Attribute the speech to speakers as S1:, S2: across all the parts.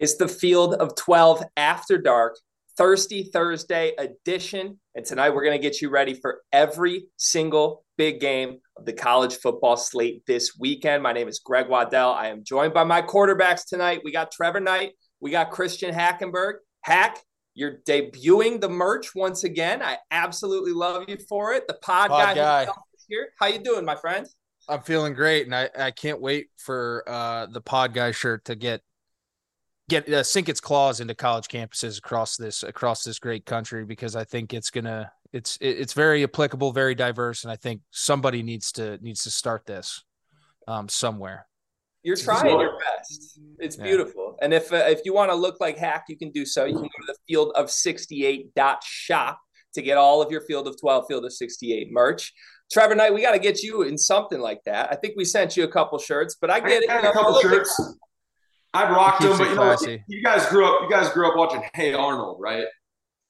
S1: It's the Field of 12 After Dark, Thirsty Thursday edition. And tonight we're going to get you ready for every single big game of the college football slate this weekend. My name is Greg Waddell. I am joined by my quarterbacks tonight. We got Trevor Knight, we got Christian Hackenberg. Hack, you're debuting the merch once again. I absolutely love you for it. The pod, pod guy, guy. here. How you doing, my friend?
S2: I'm feeling great, and I, I can't wait for uh, the pod guy shirt to get get uh, sink its claws into college campuses across this across this great country because I think it's gonna it's it's very applicable, very diverse, and I think somebody needs to needs to start this um, somewhere.
S1: You're trying your best. It's yeah. beautiful. And if uh, if you want to look like Hack, you can do so. You can go to the field of 68 dot shop to get all of your field of 12 field of 68 merch. Trevor Knight, we got to get you in something like that. I think we sent you a couple shirts, but I get I
S3: it. a couple shirts. I've rocked them, but you know, you guys grew up. You guys grew up watching Hey Arnold, right?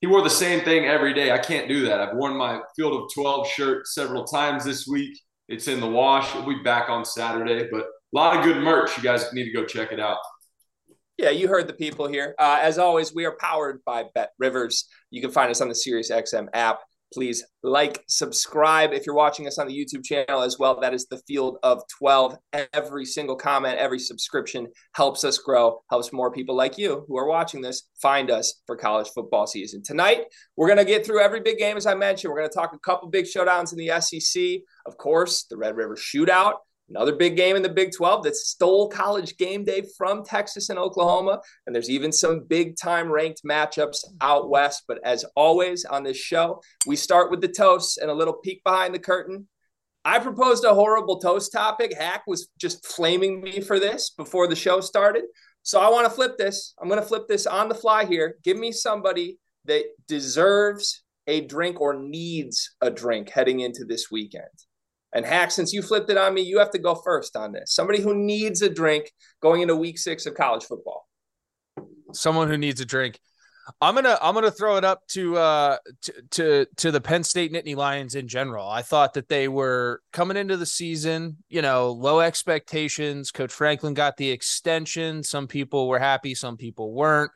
S3: He wore the same thing every day. I can't do that. I've worn my Field of Twelve shirt several times this week. It's in the wash. We'll be back on Saturday, but a lot of good merch. You guys need to go check it out.
S1: Yeah, you heard the people here. Uh, as always, we are powered by Bet Rivers. You can find us on the SiriusXM app please like, subscribe if you're watching us on the YouTube channel as well. That is the field of 12. Every single comment, every subscription helps us grow, helps more people like you who are watching this find us for college football season. Tonight, we're going to get through every big game, as I mentioned. We're going to talk a couple big showdowns in the SEC. Of course, the Red River Shootout. Another big game in the Big 12 that stole college game day from Texas and Oklahoma. And there's even some big time ranked matchups out west. But as always on this show, we start with the toasts and a little peek behind the curtain. I proposed a horrible toast topic. Hack was just flaming me for this before the show started. So I want to flip this. I'm going to flip this on the fly here. Give me somebody that deserves a drink or needs a drink heading into this weekend. And Hack, since you flipped it on me, you have to go first on this. Somebody who needs a drink going into week six of college football.
S2: Someone who needs a drink. I'm gonna I'm gonna throw it up to uh to to, to the Penn State Nittany Lions in general. I thought that they were coming into the season, you know, low expectations. Coach Franklin got the extension. Some people were happy, some people weren't.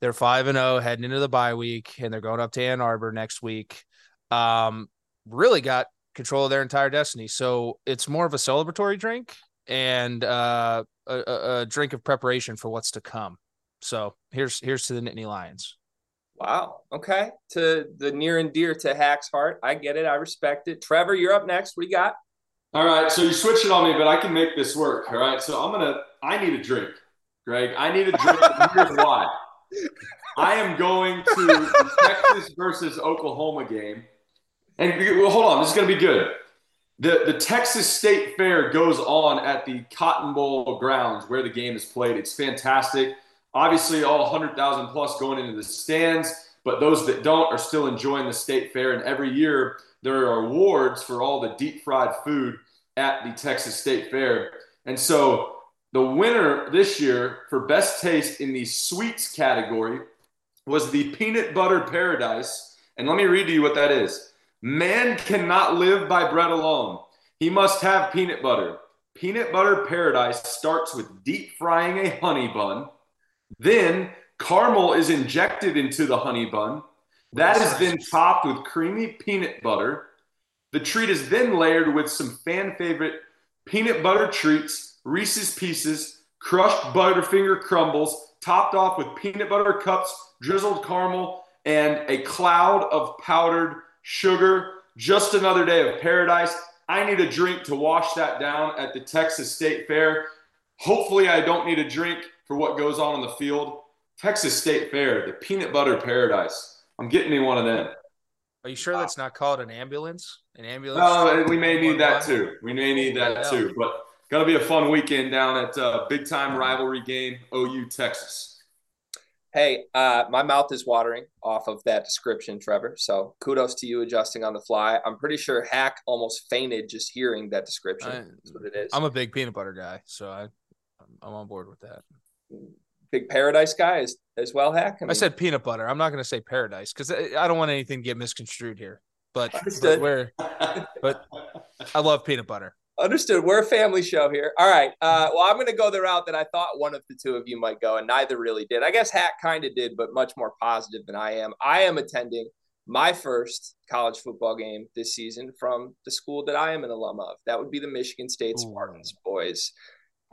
S2: They're five and zero oh heading into the bye week, and they're going up to Ann Arbor next week. Um, really got control of their entire destiny. So it's more of a celebratory drink and uh, a, a, drink of preparation for what's to come. So here's here's to the Nittany Lions.
S1: Wow. Okay. To the near and dear to Hack's heart. I get it. I respect it. Trevor, you're up next. What do you got?
S3: All right. So you switch it on me, but I can make this work. All right. So I'm gonna. I need a drink, Greg. I need a drink. here's why. I am going to the Texas versus Oklahoma game. And well, hold on, this is going to be good. The, the Texas State Fair goes on at the Cotton Bowl grounds where the game is played. It's fantastic. Obviously, all 100,000 plus going into the stands, but those that don't are still enjoying the State Fair. And every year, there are awards for all the deep fried food at the Texas State Fair. And so, the winner this year for best taste in the sweets category was the Peanut Butter Paradise. And let me read to you what that is. Man cannot live by bread alone. He must have peanut butter. Peanut butter paradise starts with deep frying a honey bun. Then caramel is injected into the honey bun. That is then topped with creamy peanut butter. The treat is then layered with some fan favorite peanut butter treats, Reese's Pieces, crushed Butterfinger crumbles, topped off with peanut butter cups, drizzled caramel, and a cloud of powdered sugar, just another day of paradise. I need a drink to wash that down at the Texas State Fair. Hopefully, I don't need a drink for what goes on in the field. Texas State Fair, the peanut butter paradise. I'm getting me one of them.
S2: Are you sure that's not called an ambulance? An ambulance?
S3: No, we may need that too. We may need that too. But gonna be a fun weekend down at uh, big time rivalry game, OU Texas.
S1: Hey, uh, my mouth is watering off of that description, Trevor. So kudos to you adjusting on the fly. I'm pretty sure Hack almost fainted just hearing that description. I, That's what it is.
S2: I'm a big peanut butter guy, so I, I'm on board with that.
S1: Big paradise guy as, as well, Hack.
S2: I, mean, I said peanut butter. I'm not going to say paradise because I don't want anything to get misconstrued here. But, but where, but I love peanut butter.
S1: Understood. We're a family show here. All right. Uh, well, I'm going to go the route that I thought one of the two of you might go, and neither really did. I guess Hack kind of did, but much more positive than I am. I am attending my first college football game this season from the school that I am an alum of. That would be the Michigan State Spartans Ooh. boys.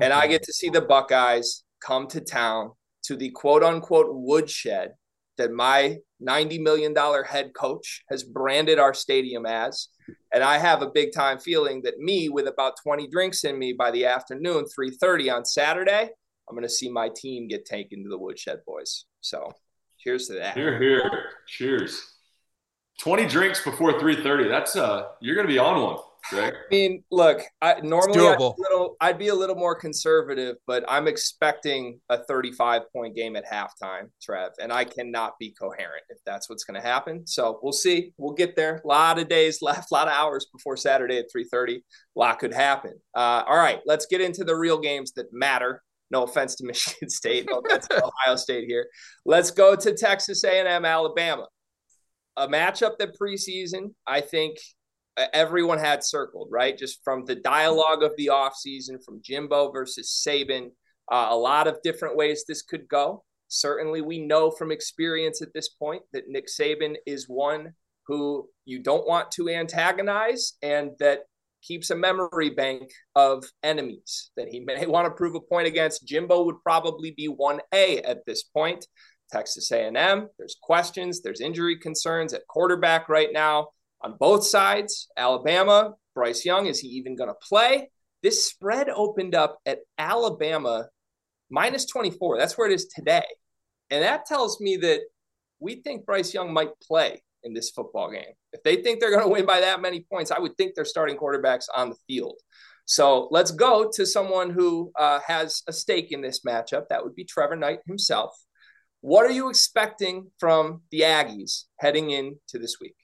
S1: And I get to see the Buckeyes come to town to the quote unquote woodshed that my $90 million head coach has branded our stadium as. And I have a big time feeling that me with about 20 drinks in me by the afternoon, 3:30 on Saturday, I'm going to see my team get taken to the woodshed boys. So cheers to that.
S3: Here, here. Cheers. 20 drinks before 3:30. That's uh you're going to be on one. Right.
S1: I mean, look, I normally I'd be, little, I'd be, a little more conservative, but I'm expecting a 35 point game at halftime, Trev, and I cannot be coherent if that's what's going to happen. So we'll see. We'll get there. A lot of days left, a lot of hours before Saturday at 3:30. A lot could happen. Uh, all right, let's get into the real games that matter. No offense to Michigan State, no offense to Ohio State here. Let's go to Texas A&M, Alabama. A matchup that preseason, I think everyone had circled, right? Just from the dialogue of the offseason, from Jimbo versus Saban, uh, a lot of different ways this could go. Certainly, we know from experience at this point that Nick Saban is one who you don't want to antagonize and that keeps a memory bank of enemies that he may want to prove a point against. Jimbo would probably be 1A at this point. Texas A&M, there's questions, there's injury concerns at quarterback right now on both sides. Alabama, Bryce Young, is he even going to play? This spread opened up at Alabama minus 24. That's where it is today. And that tells me that we think Bryce Young might play in this football game. If they think they're going to win by that many points, I would think they're starting quarterbacks on the field. So let's go to someone who uh, has a stake in this matchup. That would be Trevor Knight himself. What are you expecting from the Aggies heading into this week?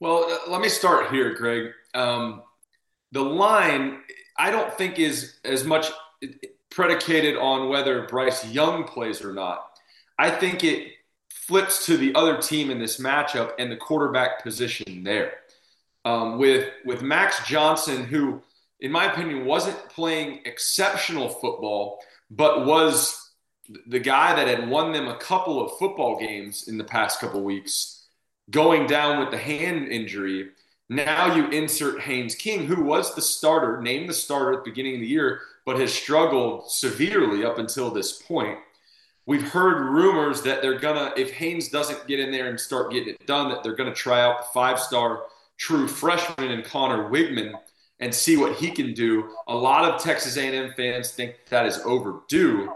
S3: Well, uh, let me start here, Greg. Um, the line, I don't think is as much predicated on whether Bryce Young plays or not. I think it flips to the other team in this matchup and the quarterback position there. Um, with with Max Johnson, who, in my opinion, wasn't playing exceptional football, but was the guy that had won them a couple of football games in the past couple weeks going down with the hand injury. Now you insert Haynes King, who was the starter, named the starter at the beginning of the year, but has struggled severely up until this point. We've heard rumors that they're gonna, if Haynes doesn't get in there and start getting it done, that they're gonna try out the five-star true freshman in Conner Weigman and see what he can do. A lot of Texas A&M fans think that is overdue.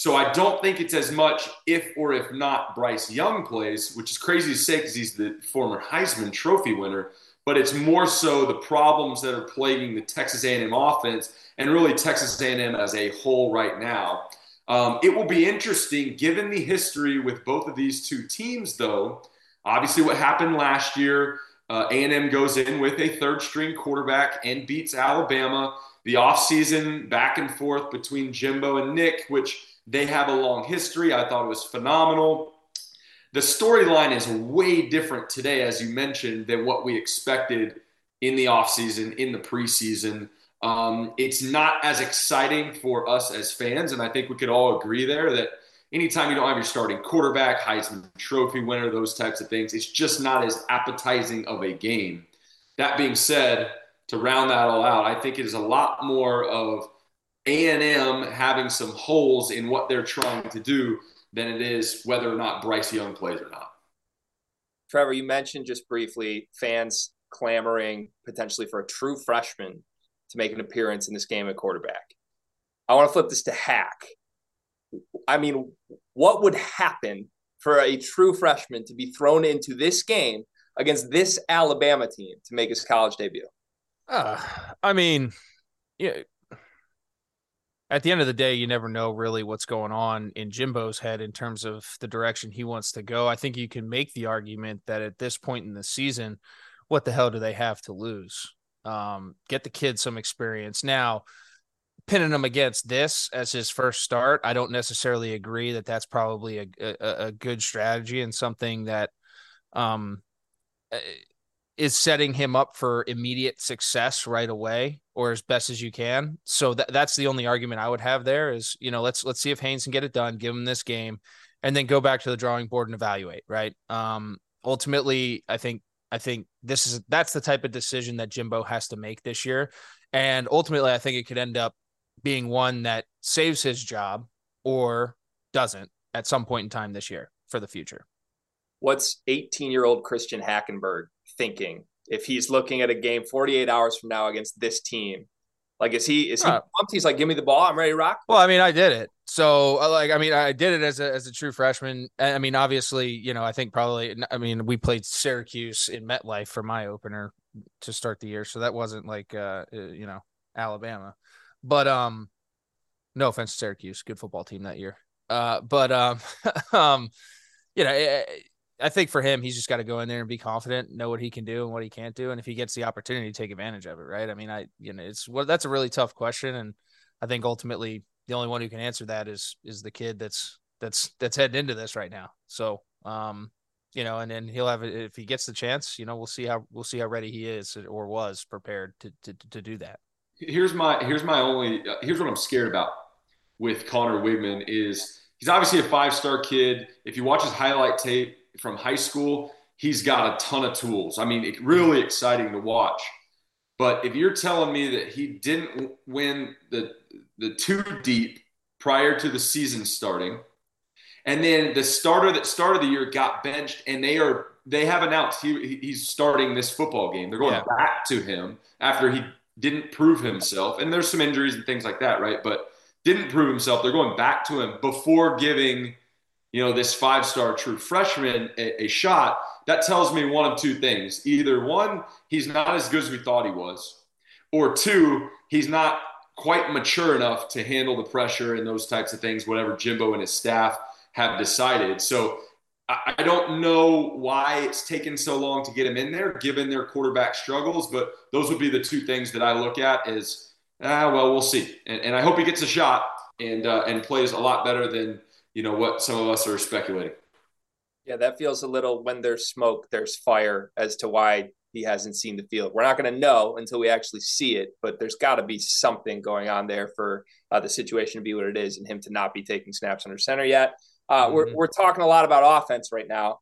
S3: So I don't think it's as much if or if not Bryce Young plays, which is crazy to say because he's the former Heisman Trophy winner. But it's more so the problems that are plaguing the Texas A&M offense and really Texas A&M as a whole right now. Um, it will be interesting given the history with both of these two teams, though. Obviously, what happened last year, uh, A&M goes in with a third string quarterback and beats Alabama. The offseason back and forth between Jimbo and Nick, which they have a long history. I thought it was phenomenal. The storyline is way different today, as you mentioned, than what we expected in the offseason, in the preseason. Um, it's not as exciting for us as fans. And I think we could all agree there that anytime you don't have your starting quarterback, Heisman Trophy winner, those types of things, it's just not as appetizing of a game. That being said, to round that all out, I think it is a lot more of a&M having some holes in what they're trying to do than it is whether or not Bryce Young plays or not.
S1: Trevor, you mentioned just briefly fans clamoring potentially for a true freshman to make an appearance in this game at quarterback. I want to flip this to Hack. I mean, what would happen for a true freshman to be thrown into this game against this Alabama team to make his college debut?
S2: Uh, I mean, yeah, at the end of the day, you never know really what's going on in Jimbo's head in terms of the direction he wants to go. I think you can make the argument that at this point in the season, what the hell do they have to lose? Um, get the kid some experience. Now, pinning him against this as his first start, I don't necessarily agree that that's probably a, a, a good strategy and something that um, is setting him up for immediate success right away or as best as you can. So that that's the only argument I would have there is, you know, let's let's see if Haynes can get it done, give him this game, and then go back to the drawing board and evaluate, right? Um ultimately, I think I think this is that's the type of decision that Jimbo has to make this year. And ultimately, I think it could end up being one that saves his job or doesn't at some point in time this year for the future.
S1: What's 18 year old Christian Hackenberg thinking if he's looking at a game 48 hours from now against this team? Like, is he is he pumped? He's like, give me the ball, I'm ready to rock.
S2: Well, I mean, I did it. So, uh, like, I mean, I did it as a as a true freshman. I mean, obviously, you know, I think probably, I mean, we played Syracuse in MetLife for my opener to start the year, so that wasn't like, uh, uh you know, Alabama, but um, no offense to Syracuse, good football team that year. Uh, but um, um, you know, eh, I think for him, he's just got to go in there and be confident, know what he can do and what he can't do, and if he gets the opportunity, take advantage of it. Right? I mean, I you know, it's well, that's a really tough question, and I think ultimately the only one who can answer that is is the kid that's that's that's heading into this right now. So, um, you know, and then he'll have if he gets the chance, you know, we'll see how we'll see how ready he is or was prepared to to to do that.
S3: Here's my here's my only uh, here's what I'm scared about with Conner Weigman is he's obviously a five star kid. If you watch his highlight tape from high school, he's got a ton of tools. I mean, it, really exciting to watch. But if you're telling me that he didn't win the the two deep prior to the season starting, and then the starter that started the year got benched, and they are they have announced he he's starting this football game. They're going yeah. back to him after he didn't prove himself, and there's some injuries and things like that, right? But didn't prove himself. They're going back to him before giving you know, this five star true freshman a, a, shot, that tells me one of two things. Either one, he's not as good as we thought he was, or two, he's not quite mature enough to handle the pressure and those types of things, whatever Jimbo and his staff have decided. So I, I don't know why it's taken so long to get him in there, given their quarterback struggles, but those would be the two things that I look at is, ah, well, we'll see. And, and I hope he gets a shot and, uh, and plays a lot better than you know what some of us are speculating.
S1: Yeah, that feels a little when there's smoke, there's fire as to why he hasn't seen the field. We're not going to know until we actually see it, but there's got to be something going on there for uh, the situation to be what it is and him to not be taking snaps under center yet. Uh, mm-hmm. we're, we're talking a lot about offense right now.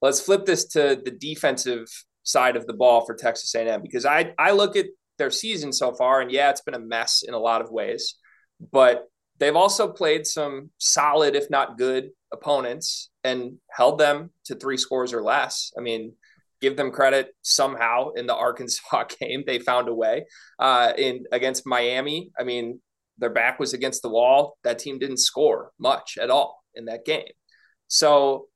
S1: Let's flip this to the defensive side of the ball for Texas A&M because I I look at their season so far and yeah, it's been a mess in a lot of ways, but They've also played some solid, if not good, opponents and held them to three scores or less. I mean, give them credit somehow in the Arkansas game. They found a way. Uh, in against Miami, I mean, their back was against the wall. That team didn't score much at all in that game. So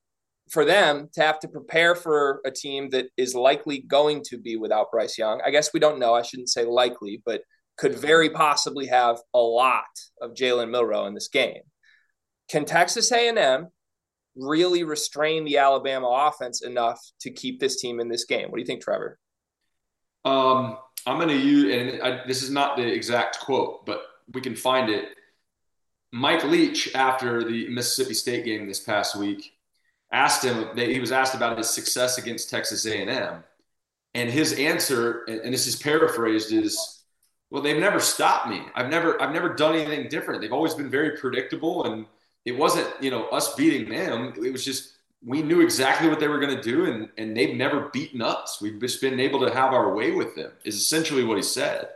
S1: for them to have to prepare for a team that is likely going to be without Bryce Young, I guess we don't know. I shouldn't say likely, but could very possibly have a lot of Jalen Milroe in this game. Can Texas A&M really restrain the Alabama offense enough to keep this team in this game? What do you think, Trevor?
S3: Um, I'm going to use, and I, this is not the exact quote, but we can find it. Mike Leach, after the Mississippi State game this past week, asked him. He was asked about his success against Texas A&M, and his answer, and this is paraphrased, is well, they've never stopped me. I've never I've never done anything different. They've always been very predictable and it wasn't, you know, us beating them. It was just we knew exactly what they were going to do and and they've never beaten us. We've just been able to have our way with them. Is essentially what he said.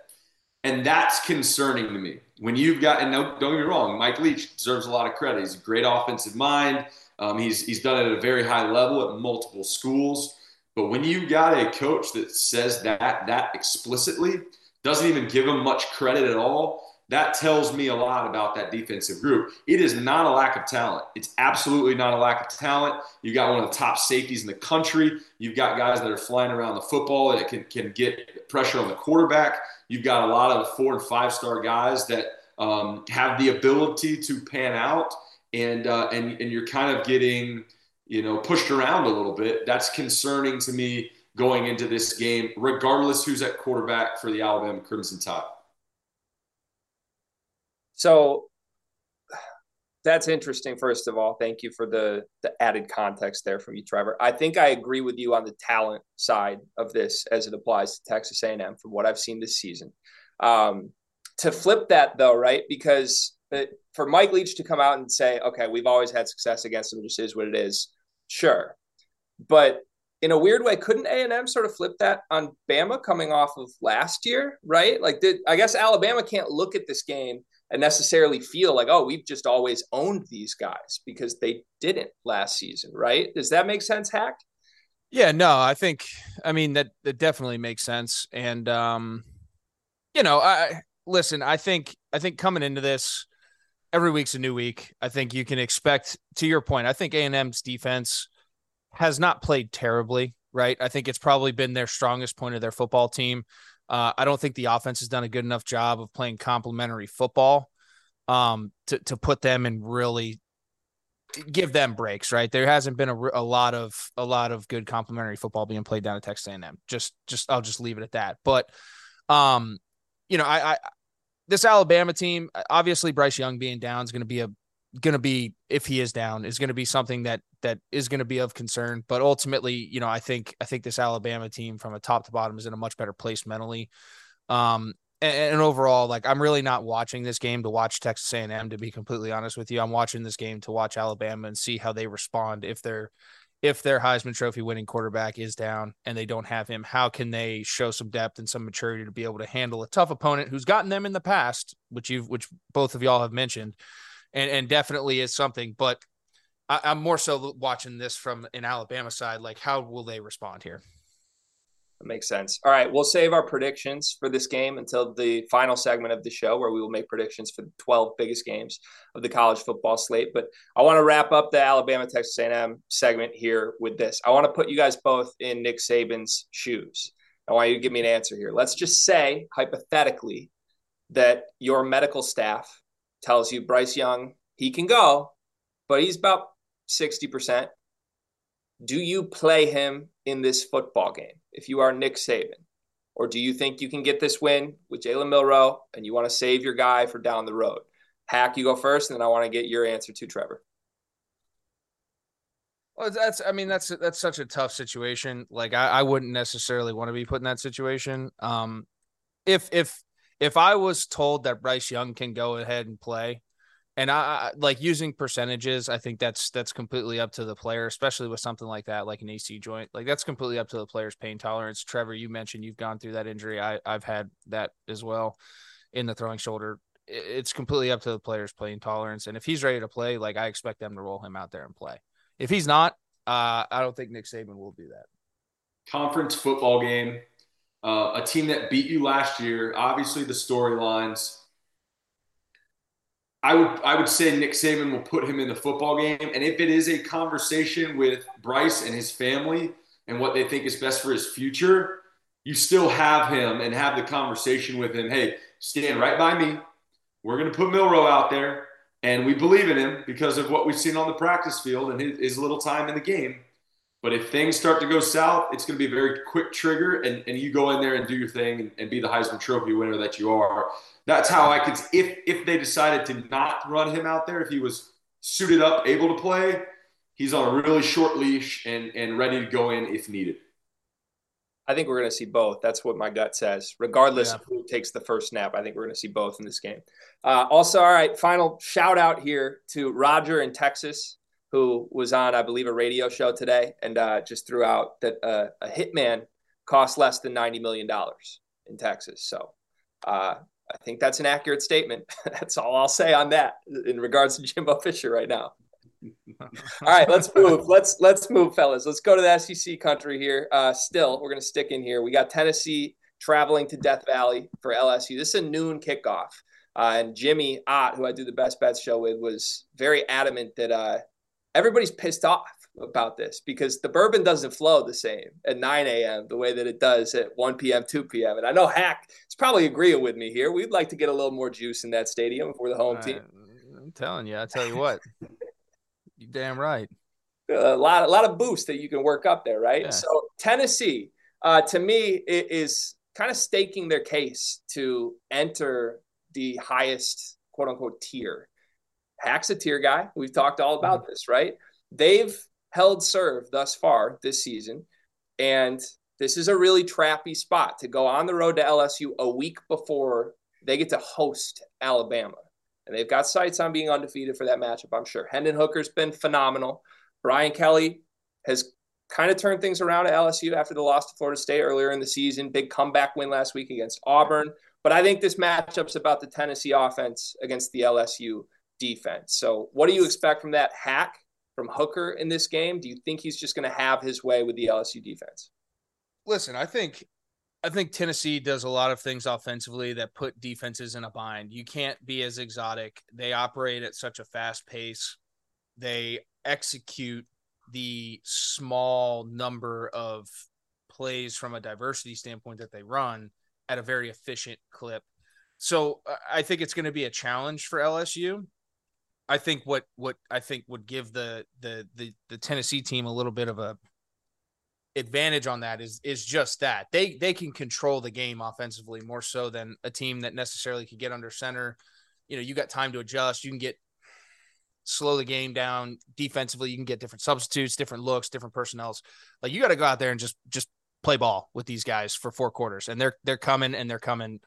S3: And that's concerning to me. When you've got and don't, don't get me wrong, Mike Leach deserves a lot of credit. He's a great offensive mind. Um, he's he's done it at a very high level at multiple schools. But when you've got a coach that says that that explicitly, doesn't even give them much credit at all. That tells me a lot about that defensive group. It is not a lack of talent. It's absolutely not a lack of talent. You got one of the top safeties in the country. You've got guys that are flying around the football that can, can get pressure on the quarterback. You've got a lot of four and five star guys that um, have the ability to pan out, and uh, and and you're kind of getting you know pushed around a little bit. That's concerning to me going into this game, regardless who's at quarterback for the Alabama Crimson Tide.
S1: So that's interesting. First of all, thank you for the the added context there from you, Trevor. I think I agree with you on the talent side of this as it applies to Texas A&M from what I've seen this season. Um, to flip that though, right? Because it, for Mike Leach to come out and say, "Okay, we've always had success against them, just is what it is," sure, but in a weird way, couldn't A and M sort of flip that on Bama coming off of last year, right? Like, did I guess Alabama can't look at this game and necessarily feel like, oh, we've just always owned these guys because they didn't last season, right? Does that make sense, Hack?
S2: Yeah, no, I think I mean that that definitely makes sense. And um, you know, I listen, I think I think coming into this, every week's a new week. I think you can expect to your point, I think A and M's defense has not played terribly, right? I think it's probably been their strongest point of their football team. Uh, I don't think the offense has done a good enough job of playing complementary football um, to to put them and really give them breaks. Right, there hasn't been a, a lot of a lot of good complementary football being played down at Texas A&M. Just just I'll just leave it at that. But um, you know, I, I this Alabama team, obviously Bryce Young being down is going to be a going to be if he is down is going to be something that that is going to be of concern. But ultimately you know i think i think this alabama team from a top to bottom is in a much better place mentally. Um and, and overall like i'm really not watching this game to watch texas a&m to be completely honest with you. I'm watching this game to watch alabama and see how they respond if they're if their Heisman Trophy winning quarterback is down and they don't have him, how can they show some depth and some maturity to be able to handle a tough opponent who's gotten them in the past, which you've which both of y'all have mentioned, and and definitely is something. But I, I'm more so watching this from an Alabama side. Like, how will they respond here?
S1: That makes sense. All right, we'll save our predictions for this game until the final segment of the show, where we will make predictions for the 12 biggest games of the college football slate. But I want to wrap up the Alabama Texas A&M segment here with this. I want to put you guys both in Nick Saban's shoes. I want you to give me an answer here. Let's just say, hypothetically, that your medical staff tells you Bryce Young, he can go, but he's about 60%. Do you play him in this football game if you are Nick Saban? Or do you think you can get this win with Jalen Milroe and you want to save your guy for down the road? Hack, you go first, and then I want to get your answer to Trevor.
S2: Well, that's I mean that's that's such a tough situation. Like I, I wouldn't necessarily want to be put in that situation. Um, if if if I was told that Bryce Young can go ahead and play, and I, like using percentages, I think that's that's completely up to the player, especially with something like that, like an AC joint. Like that's completely up to the player's pain tolerance. Trevor, you mentioned you've gone through that injury. I, I've had that as well in the throwing shoulder. It's completely up to the player's pain tolerance. And if he's ready to play, like I expect them to roll him out there and play. If he's not, uh, I don't think Nick Saban will do that.
S3: Conference football game, uh, a team that beat you last year. Obviously, the storylines I would I would say Nick Saban will put him in the football game, and if it is a conversation with Bryce and his family and what they think is best for his future, you still have him and have the conversation with him. Hey, stand right by me. We're going to put Milroe out there, and we believe in him because of what we've seen on the practice field and his, his little time in the game. But if things start to go south, it's going to be a very quick trigger, and, and you go in there and do your thing and, and be the Heisman Trophy winner that you are that's how I could if if they decided to not run him out there, if he was suited up, able to play, he's on a really short leash and and ready to go in if needed.
S1: I think we're going to see both. That's what my gut says. Regardless yeah. of who takes the first snap, I think we're going to see both in this game. Uh, also, all right, final shout out here to Roger in Texas, who was on, I believe, a radio show today and uh, just threw out that uh, a hitman costs less than $90 million in Texas. So uh, I think that's an accurate statement. that's all I'll say on that in regards to Jimbo Fisher right now. all right, let's move. Let's let's move, fellas. Let's go to the SEC country here. Uh, still, we're gonna stick in here. We got Tennessee traveling to Death Valley for LSU. This is a noon kickoff. Uh, and Jimmy Ott, who I do the best bets show with, was very adamant that uh, everybody's pissed off about this because the bourbon doesn't flow the same at 9 a.m. the way that it does at 1 p.m., 2 p.m. And I know Hack is probably agreeing with me here. We'd like to get a little more juice in that stadium for the home team.
S2: I'm telling you, I tell you what, you damn right.
S1: A lot, a lot of boost that you can work up there, right? Yeah. So Tennessee, uh, to me, is kind of staking their case to enter the highest quote unquote tier. Hack's a tier guy. We've talked all about mm-hmm. this, right? They've held serve thus far this season. And this is a really trappy spot to go on the road to LSU a week before they get to host Alabama. And they've got sights on being undefeated for that matchup, I'm sure. Hendon Hooker's been phenomenal. Brian Kelly has kind of turned things around at LSU after the loss to Florida State earlier in the season. Big comeback win last week against Auburn. But I think this matchup's about the Tennessee offense against the LSU defense. So, what do you expect from that hack from Hooker in this game? Do you think he's just going to have his way with the LSU defense?
S2: Listen, I think I think Tennessee does a lot of things offensively that put defenses in a bind. You can't be as exotic. They operate at such a fast pace. They execute the small number of plays from a diversity standpoint that they run at a very efficient clip. So I think it's going to be a challenge for LSU. I think what what I think would give the the the, the Tennessee team a little bit of a advantage on that is is just that they they can control the game offensively more so than a team that necessarily could get under center. You know, you got time to adjust. You can get slow the game down defensively. You can get different substitutes, different looks, different personnels. Like you got to go out there and just just play ball with these guys for four quarters and they're they're coming and they're coming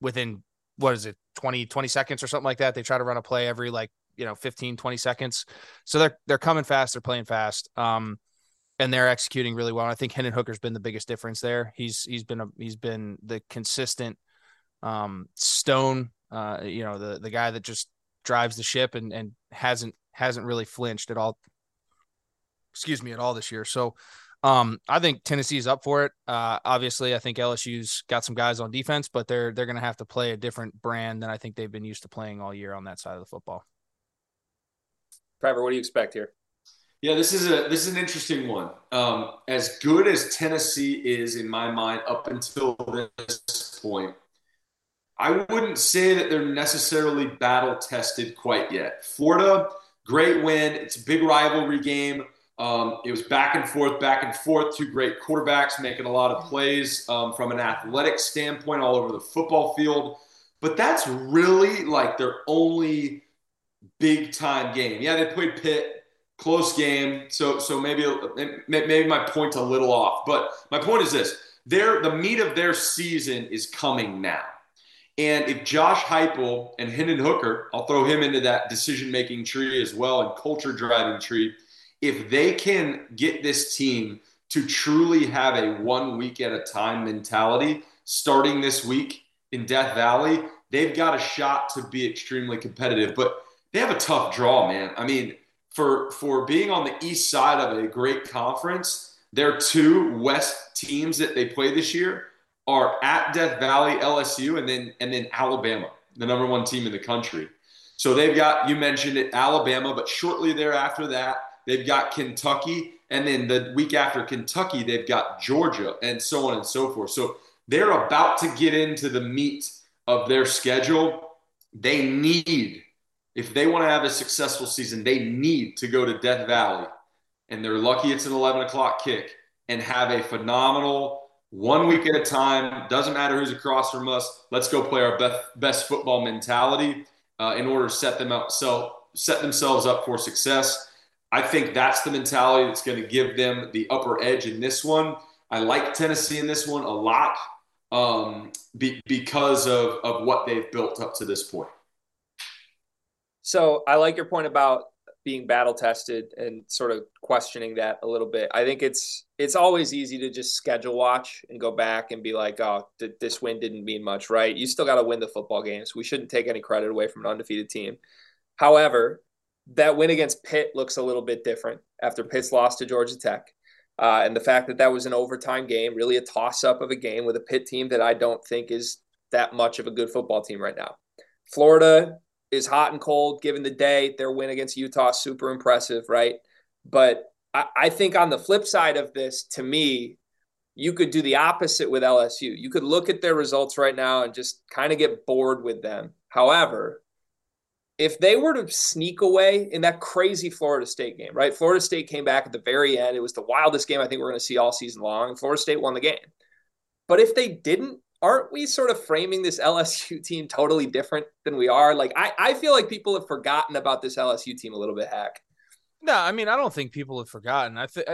S2: within what is it 20 20 seconds or something like that? They try to run a play every like you know 15 20 seconds. So they're they're coming fast they're playing fast um and they're executing really well. I think hendon hooker's been the biggest difference there. He's he's been a he's been the consistent um stone uh you know the the guy that just drives the ship and and hasn't hasn't really flinched at all excuse me at all this year. So um, I think Tennessee's up for it. Uh, obviously, I think LSU's got some guys on defense, but they're they're going to have to play a different brand than I think they've been used to playing all year on that side of the football.
S1: Trevor, what do you expect here?
S3: Yeah, this is a this is an interesting one. Um, as good as Tennessee is in my mind up until this point, I wouldn't say that they're necessarily battle tested quite yet. Florida, great win. It's a big rivalry game. Um, it was back and forth, back and forth. Two great quarterbacks making a lot of plays um, from an athletic standpoint all over the football field. But that's really like their only big time game. Yeah, they played Pitt, close game. So so maybe maybe my point's a little off. But my point is this: their the meat of their season is coming now. And if Josh Heupel and Hendon Hooker, I'll throw him into that decision making tree as well and culture driving tree if they can get this team to truly have a one week at a time mentality starting this week in Death Valley, they've got a shot to be extremely competitive. But they have a tough draw, man. I mean, for for being on the east side of a great conference, their two West teams that they play this year are at Death Valley, LSU, and then and then Alabama, the number one team in the country. So they've got you mentioned it, Alabama, but shortly thereafter that They've got Kentucky, and then the week after Kentucky, they've got Georgia, and so on and so forth. So they're about to get into the meat of their schedule. They need, if they want to have a successful season, they need to go to Death Valley, and they're lucky it's an 11 o'clock kick, and have a phenomenal one week at a time. Doesn't matter who's across from us. Let's go play our best, best football mentality uh, in order to set them up, so set themselves up for success. I think that's the mentality that's going to give them the upper edge in this one. I like Tennessee in this one a lot um, be, because of, of what they've built up to this point.
S1: So I like your point about being battle tested and sort of questioning that a little bit. I think it's it's always easy to just schedule watch and go back and be like, oh, th- this win didn't mean much, right? You still got to win the football games. We shouldn't take any credit away from an undefeated team. However, that win against Pitt looks a little bit different after Pitt's loss to Georgia Tech. Uh, and the fact that that was an overtime game, really a toss up of a game with a Pitt team that I don't think is that much of a good football team right now. Florida is hot and cold given the day. Their win against Utah, super impressive, right? But I, I think on the flip side of this, to me, you could do the opposite with LSU. You could look at their results right now and just kind of get bored with them. However, if they were to sneak away in that crazy Florida State game, right? Florida State came back at the very end. It was the wildest game I think we're going to see all season long, and Florida State won the game. But if they didn't, aren't we sort of framing this LSU team totally different than we are? Like, I, I feel like people have forgotten about this LSU team a little bit, Hack.
S2: No, I mean, I don't think people have forgotten. I think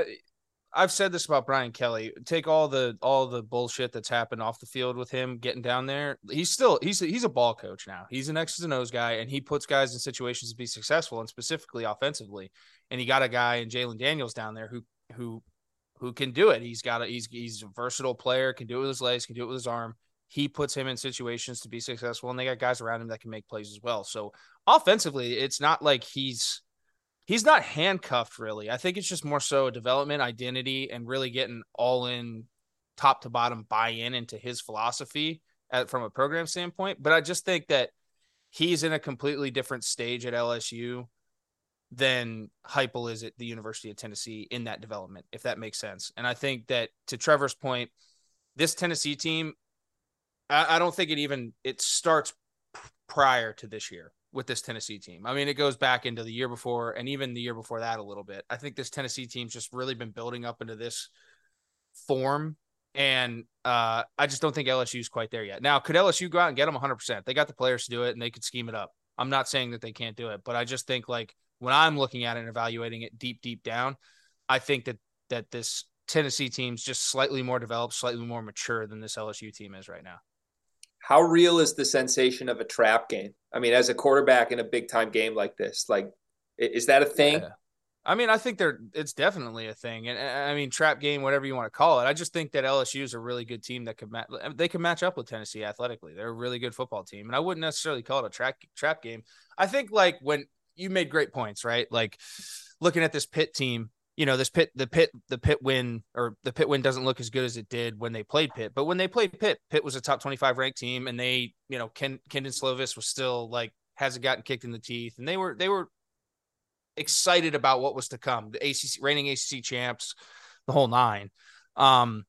S2: I've said this about Brian Kelly. Take all the all the bullshit that's happened off the field with him getting down there. He's still he's a, he's a ball coach now. He's an X's and O's guy, and he puts guys in situations to be successful, and specifically offensively. And he got a guy in Jayden Daniels down there who who who can do it. He's got a he's he's a versatile player, can do it with his legs, can do it with his arm. He puts him in situations to be successful, and they got guys around him that can make plays as well. So offensively, it's not like he's he's not handcuffed really. I think it's just more so a development identity and really getting all in top to bottom buy in into his philosophy at, from a program standpoint. But I just think that he's in a completely different stage at LSU than Heupel is at the University of Tennessee in that development, if that makes sense. And I think that to Trevor's point, this Tennessee team, I, I don't think it even it starts prior to this year with this Tennessee team. I mean, it goes back into the year before and even the year before that a little bit. I think this Tennessee team's just really been building up into this form. And uh, I just don't think LSU's quite there yet. Now, could LSU go out and get them 100%? They got the players to do it and they could scheme it up. I'm not saying that they can't do it, but I just think like when I'm looking at it and evaluating it deep, deep down, I think that that this Tennessee team's just slightly more developed, slightly more mature than this LSU team is right now.
S1: How real is the sensation of a trap game? I mean, as a quarterback in a big time game like this, like, is that a thing? Yeah.
S2: I mean, I think they're it's definitely a thing, and I mean, trap game, whatever you want to call it. I just think that LSU is a really good team that could ma- they can match up with Tennessee athletically. They're a really good football team, and I wouldn't necessarily call it a trap trap game. I think like when you made great points, right? Like looking at this Pitt team, you know, this Pitt the Pitt the Pitt win or the Pitt win doesn't look as good as it did when they played Pitt. But when they played Pitt, Pitt was a top 25 ranked team and they, you know, Ken, Kedon Slovis was still like, hasn't gotten kicked in the teeth. And they were, they were excited about what was to come. The ACC reigning ACC champs, the whole nine. Um,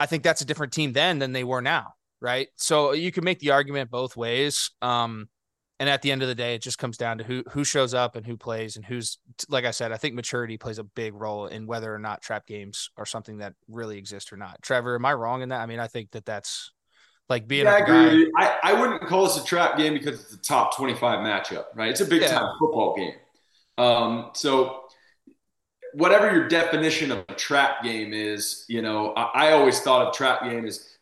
S2: I think that's a different team then than they were now. Right. So you can make the argument both ways. Um, and at the end of the day, it just comes down to who who shows up and who plays and who's like I said, I think maturity plays a big role in whether or not trap games are something that really exist or not. Trevor, am I wrong in that? I mean, I think that that's like being.
S3: Yeah, I agree. I, I wouldn't call this a trap game because it's a top twenty-five matchup, right? It's a big time football game. Um, so whatever your definition of a trap game is, you know, I, I always thought of trap game as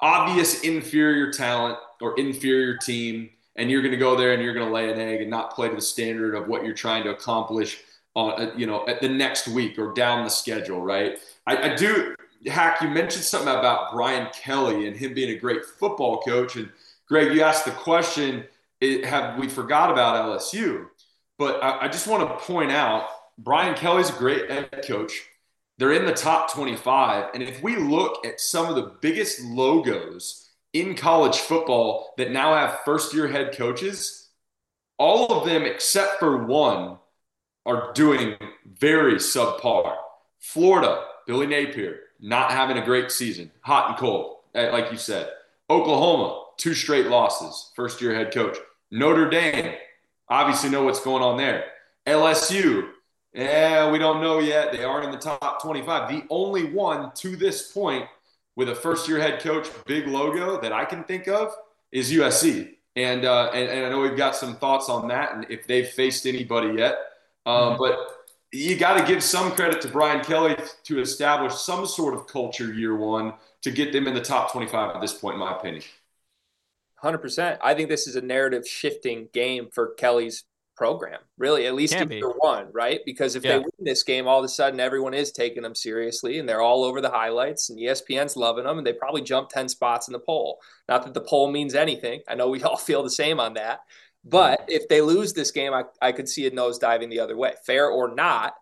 S3: obvious inferior talent or inferior team and you're going to go there and you're going to lay an egg and not play to the standard of what you're trying to accomplish on uh, you know at the next week or down the schedule right? I, I do hack you mentioned something about brian kelly and him being a great football coach. And greg you asked the question have we forgot about lsu but I, I just want to point out brian kelly's a great head coach. They're in the top 25 and if we look at some of the biggest logos in college football that now have first year head coaches, all of them except for one are doing very subpar. Florida, Billy Napier, not having a great season, hot and cold, eh, like you said. Oklahoma, two straight losses, first year head coach. Notre Dame, obviously know what's going on there. LSU, yeah, we don't know yet. They aren't in the top 25. The only one to this point with a first year head coach, big logo that I can think of is USC. And, uh, and, and I know we've got some thoughts on that and if they've faced anybody yet. Um, mm-hmm. But you got to give some credit to Brian Kelly to establish some sort of culture year one to get them in the top 25 at this point, in my opinion.
S1: 100%. I think this is a narrative shifting game for Kelly's program, really, at least year one, right? Because if yeah. they win this game, all of a sudden everyone is taking them seriously and they're all over the highlights and ESPN's loving them and they probably jump 10 spots in the poll. Not that the poll means anything. I know we all feel the same on that. But if they lose this game, I, I could see it nose diving the other way. Fair or not,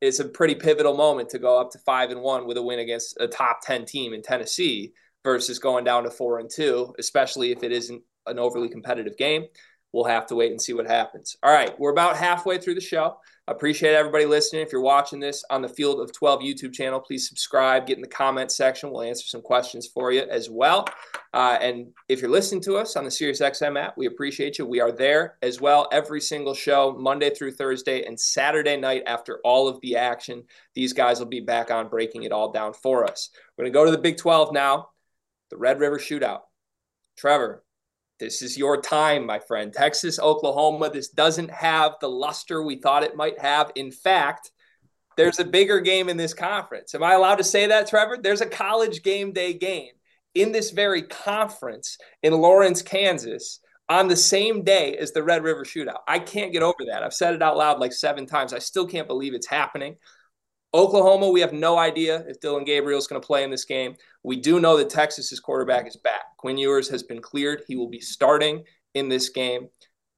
S1: it's a pretty pivotal moment to go up to five and one with a win against a top 10 team in Tennessee versus going down to four and two, especially if it isn't an overly competitive game we'll have to wait and see what happens. All right, we're about halfway through the show. Appreciate everybody listening. If you're watching this on the Field of 12 YouTube channel, please subscribe, get in the comment section. We'll answer some questions for you as well. Uh, and if you're listening to us on the SiriusXM app, we appreciate you. We are there as well every single show, Monday through Thursday and Saturday night after all of the action. These guys will be back on breaking it all down for us. We're going to go to the Big 12 now, the Red River Shootout. Trevor, this is your time, my friend. Texas, Oklahoma, this doesn't have the luster we thought it might have. In fact, there's a bigger game in this conference. Am I allowed to say that, Trevor? There's a college game day game in this very conference in Lawrence, Kansas on the same day as the Red River Shootout. I can't get over that. I've said it out loud like seven times. I still can't believe it's happening. Oklahoma, we have no idea if Dillon Gabriel is going to play in this game. We do know that Texas's quarterback is back. Quinn Ewers has been cleared. He will be starting in this game.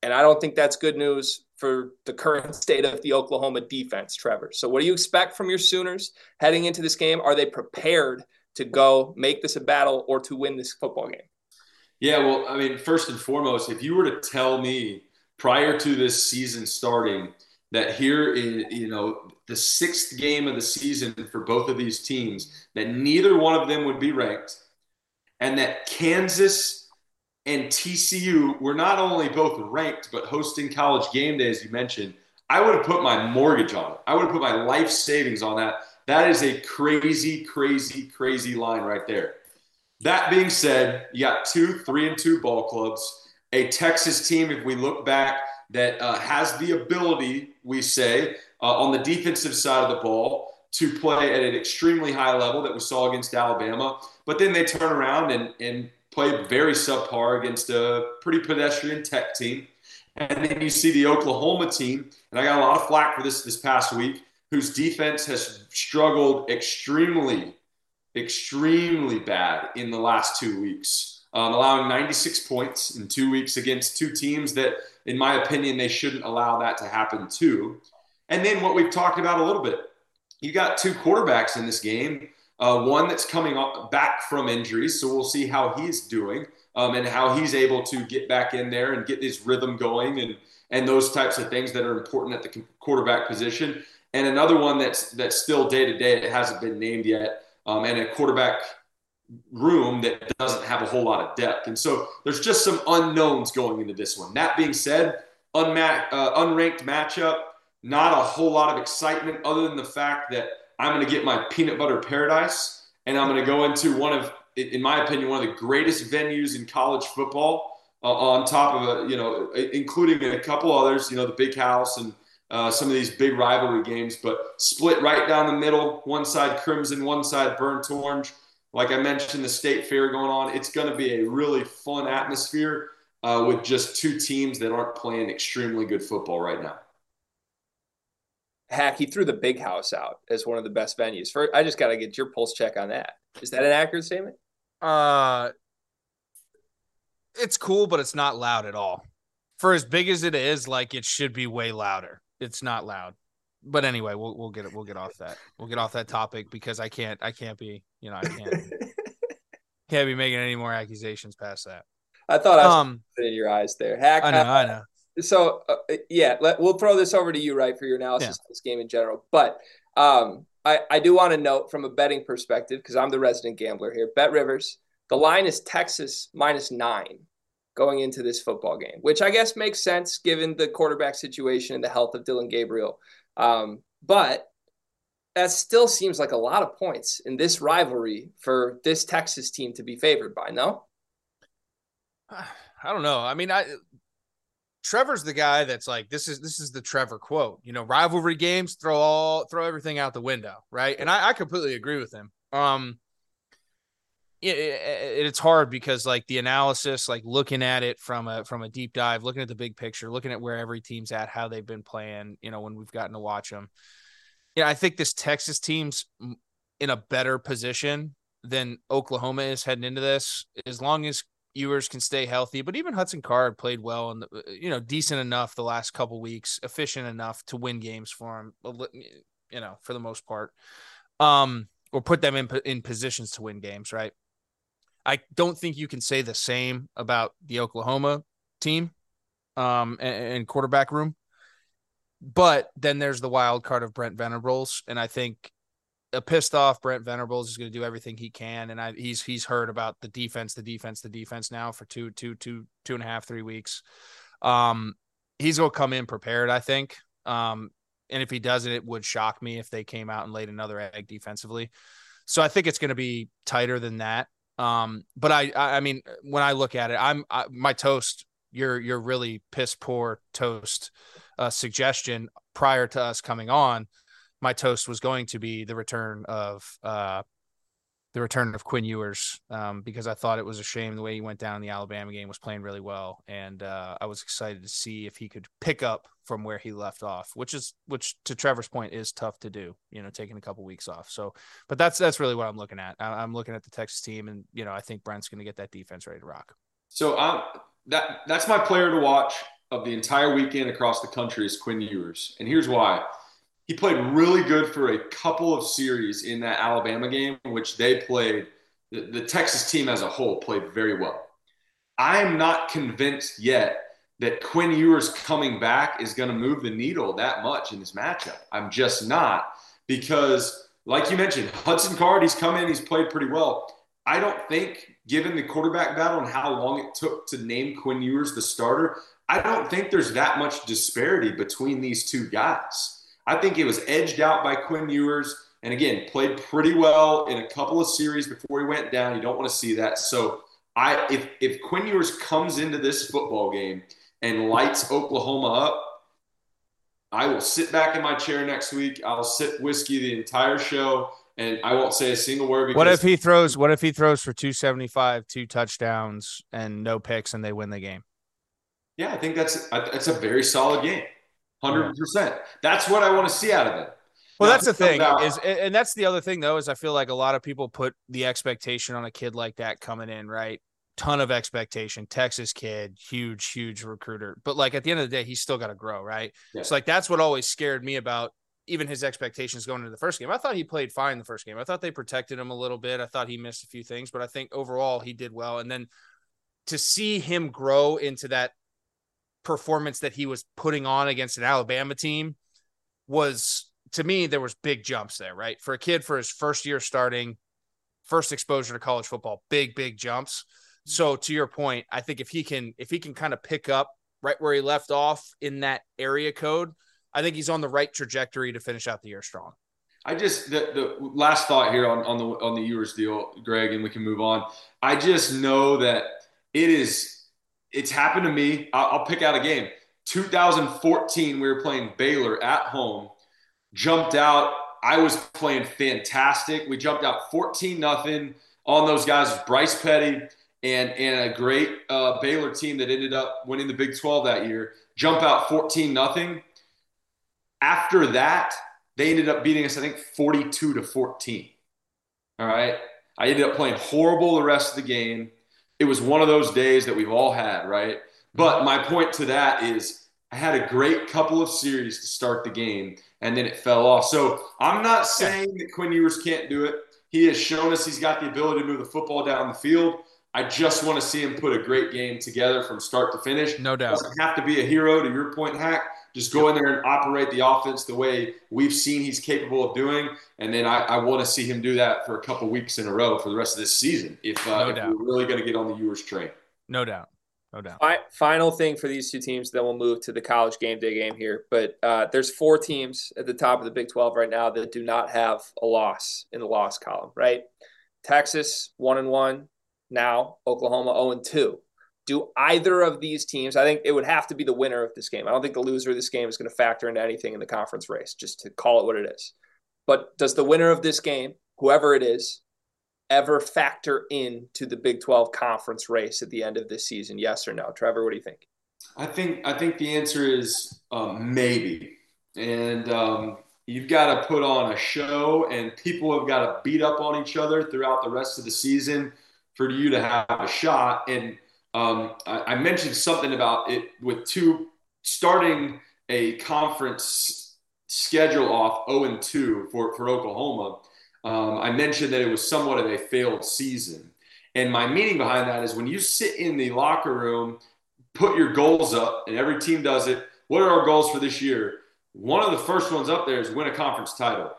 S1: And I don't think that's good news for the current state of the Oklahoma defense, Trevor. So, what do you expect from your Sooners heading into this game? Are they prepared to go make this a battle or to win this football game?
S3: Yeah, well, I mean, first and foremost, if you were to tell me prior to this season starting that here is, you know, the sixth game of the season for both of these teams, that neither one of them would be ranked, and that Kansas and TCU were not only both ranked, but hosting college game day, as you mentioned, I would have put my mortgage on it. I would have put my life savings on that. That is a crazy, crazy, crazy line right there. That being said, you got two three and two ball clubs, a Texas team, if we look back, that uh, has the ability, we say, uh, on the defensive side of the ball to play at an extremely high level that we saw against Alabama. But then they turn around and, and play very subpar against a pretty pedestrian tech team. And then you see the Oklahoma team, and I got a lot of flack for this this past week, whose defense has struggled extremely extremely bad in the last two weeks, um, allowing 96 points in two weeks against two teams that, in my opinion, they shouldn't allow that to happen to. And then what we've talked about a little bit, you got two quarterbacks in this game. Uh, one that's coming back from injuries, so we'll see how he's doing um, and how he's able to get back in there and get his rhythm going and and those types of things that are important at the quarterback position. And another one that's that's still day to day. It hasn't been named yet um, and a quarterback room that doesn't have a whole lot of depth. And so there's just some unknowns going into this one. That being said, unma- uh, unranked matchup, not a whole lot of excitement other than the fact that I'm going to get my peanut butter paradise and I'm going to go into one of, in my opinion, one of the greatest venues in college football. Uh, on top of a, you know, including a couple others, you know, the Big House and uh, some of these big rivalry games, but split right down the middle. One side crimson, one side burnt orange. Like I mentioned, the state fair going on. It's going to be a really fun atmosphere uh, with just two teams that aren't playing extremely good football right now.
S1: Hack, he threw the big house out as one of the best venues. For I just got to get your pulse check on that. Is that an accurate statement?
S2: Uh, it's cool, but it's not loud at all. For as big as it is, like it should be way louder it's not loud. But anyway, we'll we'll get it. We'll get off that. We'll get off that topic because I can't. I can't be. You know, I can't. can't be making any more accusations past that.
S1: I thought I was um, in your eyes there. Hack.
S2: I know. I know.
S1: So uh, yeah, let, we'll throw this over to you, right, for your analysis yeah. of this game in general. But um, I I do want to note from a betting perspective because I'm the resident gambler here. Bet Rivers. The line is Texas minus nine going into this football game, which I guess makes sense given the quarterback situation and the health of Dillon Gabriel. Um, but that still seems like a lot of points in this rivalry for this Texas team to be favored by. No,
S2: I don't know. I mean, I Trevor's the guy that's like this is this is the Trevor quote. You know, rivalry games throw all throw everything out the window, right? And I, I completely agree with him. Um, it, it, it's hard because like the analysis like looking at it from a from a deep dive looking at the big picture looking at where every team's at how they've been playing you know when we've gotten to watch them yeah i think this texas team's in a better position than oklahoma is heading into this as long as Ewers can stay healthy, but even Hudson Card played well and you know decent enough the last couple weeks, efficient enough to win games for him. You know, for the most part, um, or put them in in positions to win games, right? I don't think you can say the same about the Oklahoma team um, and, and quarterback room. But then there's the wild card of Brent Venables, and I think a pissed off Brent Venables is going to do everything he can, and I, he's he's heard about the defense, the defense, the defense now for two, two, two, two and a half, three weeks. Um, he's going to come in prepared, I think. Um, and if he doesn't, it would shock me if they came out and laid another egg defensively. So I think it's going to be tighter than that. Um, but I, I mean, when I look at it, I'm I, my toast. You're you're really piss poor toast uh, suggestion prior to us coming on. my toast was going to be the return of uh, the return of Quinn Ewers um, because I thought it was a shame the way he went down in the Alabama game was playing really well, and uh, I was excited to see if he could pick up from where he left off, which is which to Trevor's point is tough to do, you know, taking a couple weeks off. So, but that's that's really what I'm looking at. I, am looking at the Texas team, and you know, I think Brent's going to get that defense ready to rock.
S3: So um, that that's my player to watch of the entire weekend across the country is Quinn Ewers, and here's why he played really good for a couple of series in that Alabama game, which they played. The, the Texas team as a whole played very well. I am not convinced yet that Quinn Ewers coming back is going to move the needle that much in this matchup. I'm just not because, like you mentioned, Hudson Card, he's come in, he's played pretty well. I don't think, given the quarterback battle and how long it took to name Quinn Ewers the starter, I don't think there's that much disparity between these two guys. I think it was edged out by Quinn Ewers. And again, played pretty well in a couple of series before he went down. You don't want to see that. So I if if Quinn Ewers comes into this football game and lights Oklahoma up, I will sit back in my chair next week. I'll sip whiskey the entire show, and I won't say a single word.
S2: what if he throws? What if he throws for two seventy five, two touchdowns, and no picks, and they win the game?
S3: Yeah, I think that's uh, that's a very solid game. Hundred percent. That's what I want to see out of it.
S2: Well, now, that's the thing out, is, and that's the other thing though, is I feel like a lot of people put the expectation on a kid like that coming in, right? Ton of expectation, Texas kid, huge, huge recruiter. But like at the end of the day, he's still got to grow, right? Yeah. So like that's what always scared me about even his expectations going into the first game. I thought he played fine the first game. I thought they protected him a little bit. I thought he missed a few things, but I think overall he did well. And then to see him grow into that performance that he was putting on against an Alabama team was to me there was big jumps there, right? For a kid for his first year starting, first exposure to college football, big big jumps. So to your point, I think if he can if he can kind of pick up right where he left off in that area code, I think he's on the right trajectory to finish out the year strong.
S3: I just the, the last thought here on, on the on the Ewers deal, Greg, and we can move on. I just know that it is it's happened to me. I'll, I'll pick out a game. 2014, we were playing Baylor at home. Jumped out. I was playing fantastic. We jumped out 14 nothing on those guys. Bryce Petty and and a great uh, Baylor team that ended up winning the Big 12 that year. Jump out 14 nothing. After that, they ended up beating us. I think 42 to 14. All right. I ended up playing horrible the rest of the game it was one of those days that we've all had, right? But my point to that is I had a great couple of series to start the game and then it fell off. So I'm not saying that Quinn Ewers can't do it. He has shown us he's got the ability to move the football down the field. I just want to see him put a great game together from start to finish.
S2: No doubt.
S3: Doesn't have to be a hero to your point, Hack. Just go in there and operate the offense the way we've seen he's capable of doing. And then I, I want to see him do that for a couple weeks in a row for the rest of this season if, uh, no if we're really going to get on the Ewers train.
S2: No doubt. No doubt.
S1: Final thing for these two teams, then we'll move to the college game day game here. But uh, there's four teams at the top of the Big 12 right now that do not have a loss in the loss column, right? Texas, one and one. Now, Oklahoma, 0 and 2 do either of these teams, I think it would have to be the winner of this game. I don't think the loser of this game is going to factor into anything in the conference race, just to call it what it is. But does the winner of this game, whoever it is, ever factor into the Big 12 conference race at the end of this season? Yes or no? Trevor, what do you think?
S3: I think I think the answer is um, maybe, and um, you've got to put on a show, and people have got to beat up on each other throughout the rest of the season for you to have a shot. And um, I, I, mentioned something about it with two starting a conference schedule off 0 and 2 for, for Oklahoma. Um, I mentioned that it was somewhat of a failed season. And my meaning behind that is when you sit in the locker room, put your goals up, and every team does it. What are our goals for this year? One of the first ones up there is win a conference title.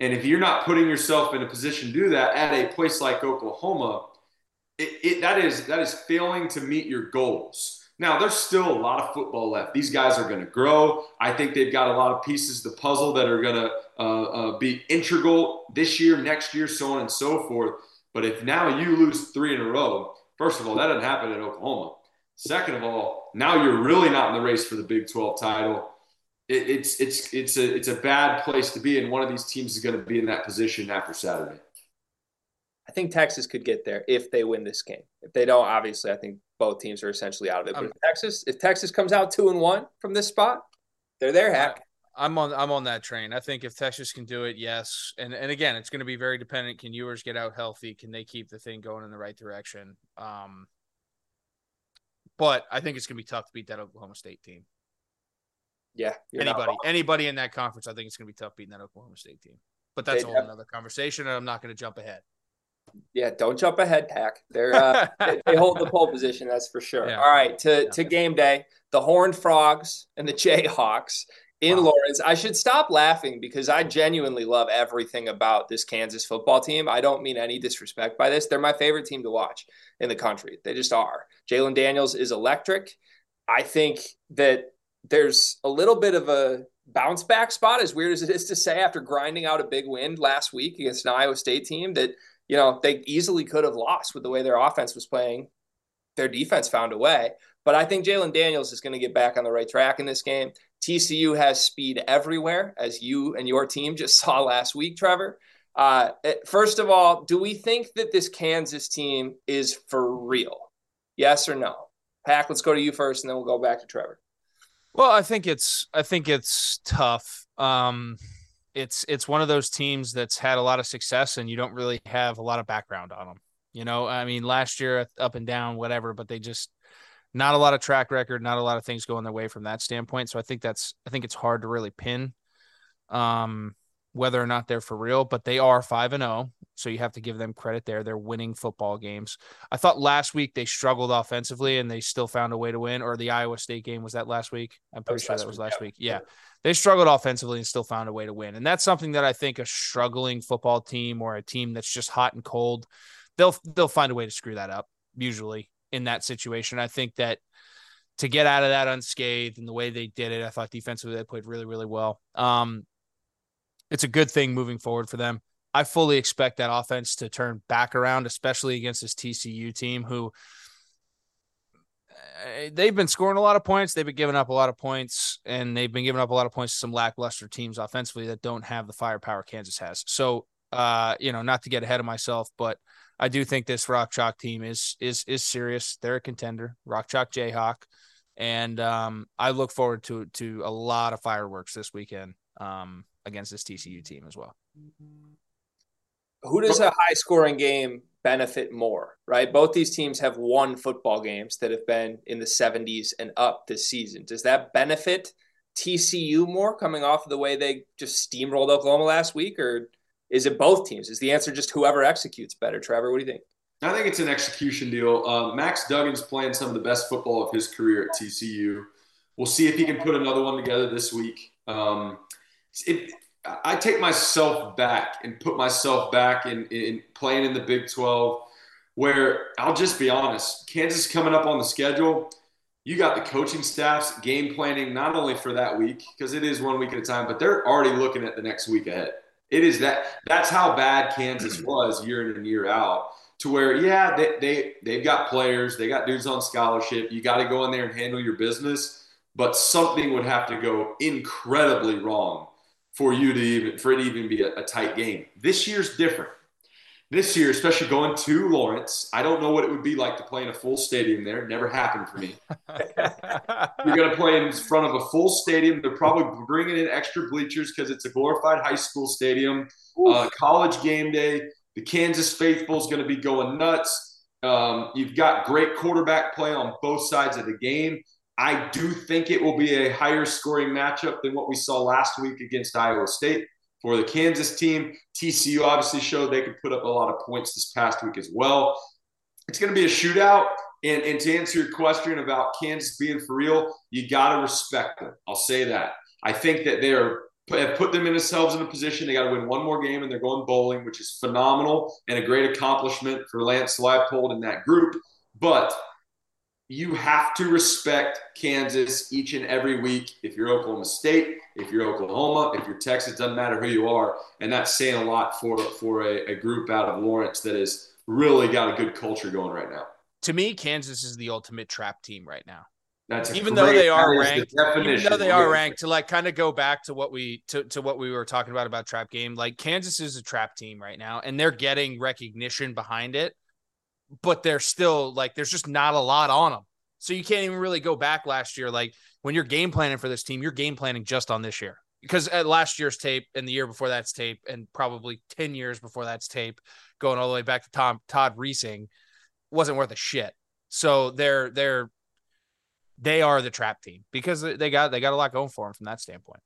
S3: And if you're not putting yourself in a position to do that at a place like Oklahoma, it, it, that is that is failing to meet your goals. Now, there's still a lot of football left. These guys are going to grow. I think they've got a lot of pieces of the puzzle that are going to uh, uh, be integral this year, next year, so on and so forth. But if now you lose three in a row, first of all, that doesn't happen at Oklahoma. Second of all, now you're really not in the race for the Big 12 title. it, it's it's it's a it's a bad place to be, and one of these teams is going to be in that position after Saturday.
S1: I think Texas could get there if they win this game. If they don't, obviously, I think both teams are essentially out of it. But if Texas, if Texas comes out two and one from this spot, they're there. Hack.
S2: I'm on I'm on that train. I think if Texas can do it, yes. And and again, it's going to be very dependent. Can Ewers get out healthy? Can they keep the thing going in the right direction? Um, but I think it's going to be tough to beat that Oklahoma State team.
S1: Yeah,
S2: anybody anybody in that conference, I think it's going to be tough beating that Oklahoma State team. But that's they a whole another conversation, and I'm not going to jump ahead.
S1: Yeah, don't jump ahead, Hack. They're uh, they, they, hold the pole position, that's for sure. Yeah. All right, to yeah. to game day, the Horned Frogs and the Jayhawks in wow. Lawrence. I should stop laughing because I genuinely love everything about this Kansas football team. I don't mean any disrespect by this. They're my favorite team to watch in the country. They just are. Jalen Daniels is electric. I think that there's a little bit of a bounce back spot, as weird as it is to say, after grinding out a big win last week against an Iowa State team that, you know, they easily could have lost with the way their offense was playing. Their defense found a way. But I think Jalen Daniels is going to get back on the right track in this game. TCU has speed everywhere, as you and your team just saw last week, Trevor. Uh, eh, first of all, do we think that this Kansas team is for real? Yes or no? Hack, let's go to you first, and then we'll go back to Trevor.
S2: Well, I think it's I think it's tough. Um, it's it's one of those teams that's had a lot of success, and you don't really have a lot of background on them. You know, I mean, last year up and down, whatever, but they just not a lot of track record, not a lot of things going their way from that standpoint. So I think that's I think it's hard to really pin um, whether or not they're for real, but they are five and zero, oh, so you have to give them credit there. They're winning football games. I thought last week they struggled offensively and they still found a way to win. Or the Iowa State game was that last week? I'm pretty sure that was last week. Yeah. they struggled offensively and still found a way to win, and that's something that I think a struggling football team or a team that's just hot and cold, they'll they'll find a way to screw that up usually in that situation. I think that to get out of that unscathed and the way they did it, I thought defensively they played really, really well. Um, it's a good thing moving forward for them. I fully expect that offense to turn back around, especially against this TCU team who eh, they've been scoring a lot of points. They've been giving up a lot of points, and they've been giving up a lot of points to some lackluster teams offensively that don't have the firepower Kansas has. So, uh, you know, not to get ahead of myself, but I do think this Rock Chalk team is is is serious. They're a contender, Rock Chalk Jayhawk, and um, I look forward to to a lot of fireworks this weekend um, against this TCU team as well.
S1: Who does a high scoring game benefit more? Right, both these teams have won football games that have been in the 70s and up this season. Does that benefit TCU more coming off of the way they just steamrolled Oklahoma last week, or is it both teams? Is the answer just whoever executes better? Trevor, what do you think?
S3: I think it's an execution deal. Um, Max Duggan's playing some of the best football of his career at TCU. We'll see if he can put another one together this week. Um, it, I take myself back and put myself back in, in playing in the Big 12, where I'll just be honest, Kansas coming up on the schedule. You got the coaching staffs game planning not only for that week because it is one week at a time, but they're already looking at the next week ahead. It is that that's how bad Kansas was year in and year out. To where, yeah, they, they they've got players, they got dudes on scholarship. You got to go in there and handle your business, but something would have to go incredibly wrong for you to even for it to even be a, a tight game. This year's different this year, especially going to Lawrence, I don't know what it would be like to play in a full stadium there. It never happened for me. You're going to play in front of a full stadium. They're probably bringing in extra bleachers because it's a glorified high school stadium. Uh, college game day. The Kansas faithful is going to be going nuts. Um, you've got great quarterback play on both sides of the game. I do think it will be a higher scoring matchup than what we saw last week against Iowa State for the Kansas team. TCU obviously showed they could put up a lot of points this past week as well. It's going to be a shootout. And, and to answer your question about Kansas being for real, you got to respect them. I'll say that. I think that they are have put them in themselves in a position. They got to win one more game, and they're going bowling, which is phenomenal and a great accomplishment for Lance Leipold and that group. But you have to respect Kansas each and every week. If you're Oklahoma State, if you're Oklahoma, if you're Texas, doesn't matter who you are, and that's saying a lot for for a, a group out of Lawrence that has really got a good culture going right now.
S2: To me, Kansas is the ultimate trap team right now.
S3: That's
S2: even though they are ranked.
S3: The
S2: even though they are ranked, to like kind of go back to what we to, to what we were talking about about trap game. Like Kansas is a trap team right now, and they're getting recognition behind it, but they're still like there's just not a lot on them. So you can't even really go back last year. Like when you're game planning for this team, you're game planning just on this year because at last year's tape and the year before that's tape and probably 10 years before that's tape going all the way back to Tom Todd Reesing wasn't worth a shit. So they're they're they are the trap team because they got they got a lot going for them from that standpoint.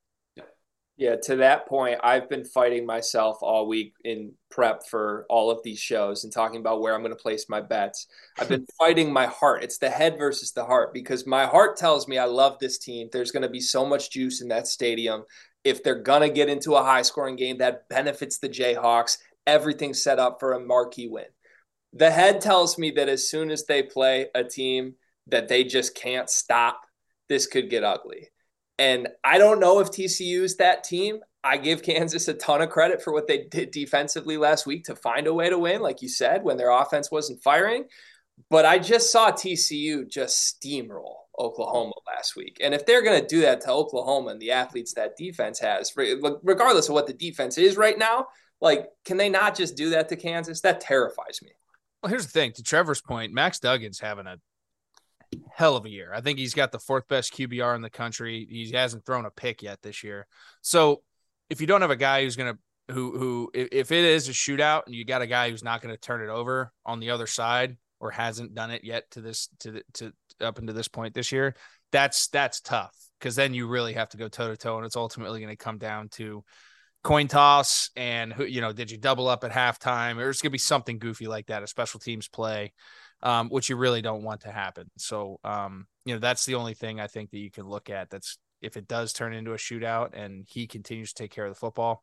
S1: Yeah, to that point, I've been fighting myself all week in prep for all of these shows and talking about where I'm going to place my bets. I've been fighting my heart. It's the head versus the heart because my heart tells me I love this team. There's going to be so much juice in that stadium. If they're going to get into a high scoring game, that benefits the Jayhawks. Everything's set up for a marquee win. The head tells me that as soon as they play a team that they just can't stop, this could get ugly. And I don't know if TCU is that team. I give Kansas a ton of credit for what they did defensively last week to find a way to win, like you said, when their offense wasn't firing. But I just saw TCU just steamroll Oklahoma last week. And if they're going to do that to Oklahoma and the athletes that defense has, regardless of what the defense is right now, like, can they not just do that to Kansas? That terrifies me.
S2: Well, here's the thing to Trevor's point, Max Duggan's having a hell of a year. I think he's got the fourth best QBR in the country. He hasn't thrown a pick yet this year. So if you don't have a guy who's going to who who if it is a shootout and you got a guy who's not going to turn it over on the other side or hasn't done it yet to this to the, to up into this point this year, that's that's tough because then you really have to go toe to toe and it's ultimately going to come down to coin toss and who you know did you double up at halftime or it's going to be something goofy like that a special teams play um, which you really don't want to happen. So, um, you know, that's the only thing I think that you can look at. That's if it does turn into a shootout and he continues to take care of the football,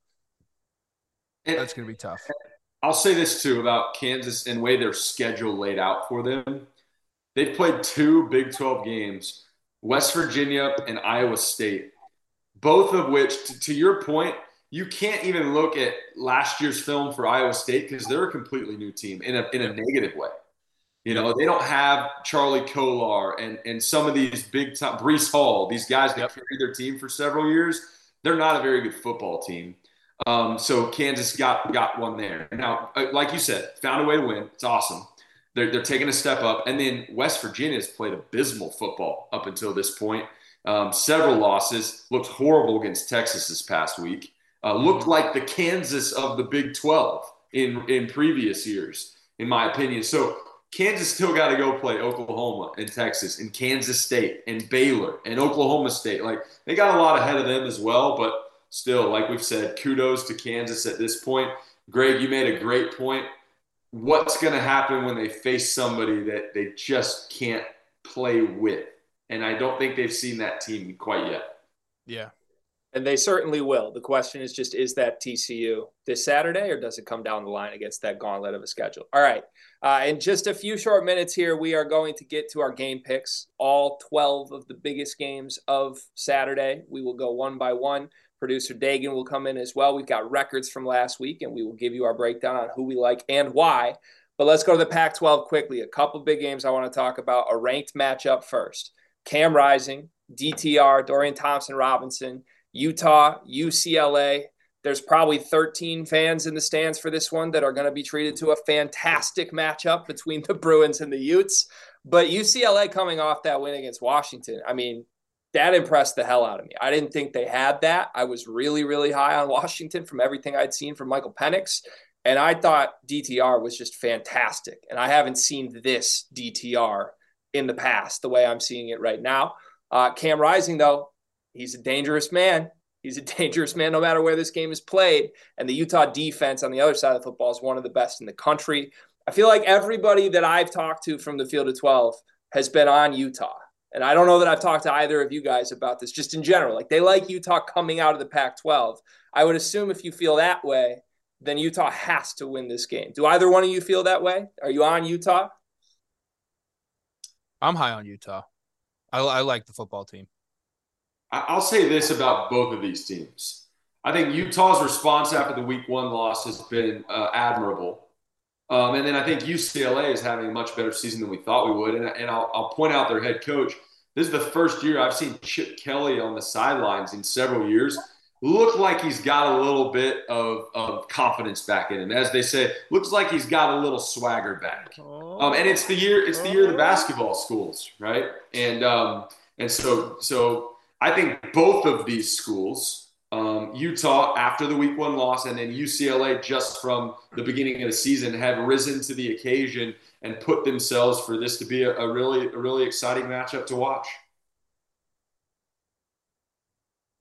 S2: and, that's going to be tough.
S3: I'll say this too about Kansas and way their schedule laid out for them. They've played two Big 12 games, West Virginia and Iowa State, both of which, to, to your point, you can't even look at last year's film for Iowa State because they're a completely new team in a, in a negative way. You know, they don't have Charlie Kolar and, and some of these big time Breece Hall, these guys that yep. carried their team for several years. They're not a very good football team. Um, so Kansas got got one there. Now, uh, like you said, found a way to win. It's awesome. They're, they're taking a step up. And then West Virginia has played abysmal football up until this point. Um, several losses. Looked horrible against Texas this past week. Uh, looked like the Kansas of the Big 12 in, in previous years, in my opinion. So Kansas still got to go play Oklahoma and Texas and Kansas State and Baylor and Oklahoma State. Like they got a lot ahead of them as well, but still, like we've said, kudos to Kansas at this point. Greg, you made a great point. What's going to happen when they face somebody that they just can't play with? And I don't think they've seen that team quite yet.
S2: Yeah,
S1: and they certainly will. The question is just is that TCU this Saturday or does it come down the line against that gauntlet of a schedule? All right. Uh, in just a few short minutes here, we are going to get to our game picks, all 12 of the biggest games of Saturday. We will go one by one. Producer Dagan will come in as well. We've got records from last week and we will give you our breakdown on who we like and why. But let's go to the Pac 12 quickly. A couple big games I want to talk about. A ranked matchup first Cam Rising, DTR, Dorian Thompson Robinson Utah, UCLA. There's probably 13 fans in the stands for this one that are going to be treated to a fantastic matchup between the Bruins and the Utes. But UCLA coming off that win against Washington, I mean, that impressed the hell out of me. I didn't think they had that. I was really, really high on Washington from everything I'd seen from Michael Penix. And I thought DTR was just fantastic. And I haven't seen this DTR in the past the way I'm seeing it right now. Uh, Cam Rising, though, he's a dangerous man. He's a dangerous man no matter where this game is played. And the Utah defense on the other side of the football is one of the best in the country. I feel like everybody that I've talked to from the field of 12 has been on Utah. And I don't know that I've talked to either of you guys about this, just in general. Like they like Utah coming out of the Pac 12. I would assume if you feel that way, then Utah has to win this game. Do either one of you feel that way? Are you on Utah?
S2: I'm high on Utah. I, I like the football team.
S3: I'll say this about both of these teams. I think Utah's response after the week one loss has been uh, admirable. Um, and then I think UCLA is having a much better season than we thought we would. And, and I'll, I'll, point out their head coach, This is the first year I've seen Chip Kelly on the sidelines in several years. Look like he's got a little bit of, of confidence back in him. As they say, looks like he's got a little swagger back. Um, and it's the year it's the year of the basketball schools, right? And um, and so so I think both of these schools, um, Utah after the week one loss, and then UCLA just from the beginning of the season, have risen to the occasion and put themselves for this to be a, a really a really exciting matchup to watch.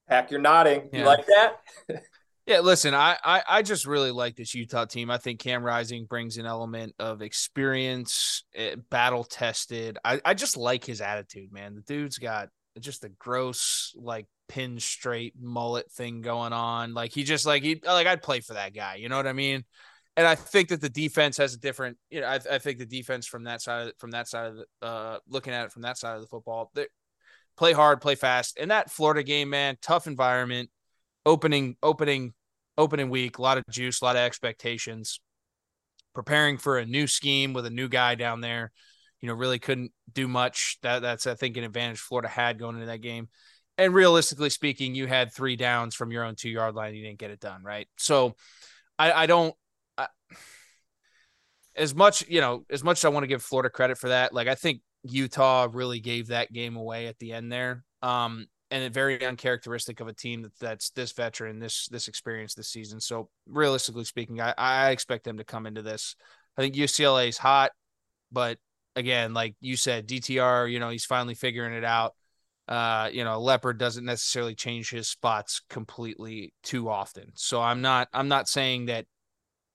S1: Hack, you're nodding. Yeah. You like that?
S2: yeah, listen, I, I I just really like this Utah team. I think Cam Rising brings an element of experience, eh, battle tested. I, I just like his attitude, man. The dude's got just a gross, like pin straight mullet thing going on. Like he just like he like I'd play for that guy. You know what I mean? and I think that the defense has a different, you know, I, I think the defense from that side, from that side of the, uh, looking at it from that side of the football, they play hard, play fast. And that Florida game, man, tough environment, opening, opening, opening week, a lot of juice, a lot of expectations, preparing for a new scheme with a new guy down there. You know, really couldn't do much. That that's I think an advantage Florida had going into that game. And realistically speaking, you had three downs from your own two yard line. You didn't get it done, right? So I, I don't as much you know as much as I want to give Florida credit for that, like I think Utah really gave that game away at the end there. Um, and very uncharacteristic of a team that, that's this veteran, this this experience this season. So realistically speaking, I, I expect them to come into this. I think UCLA is hot, but again, like you said, DTR, you know, he's finally figuring it out. Uh, you know, Leopard doesn't necessarily change his spots completely too often. So I'm not I'm not saying that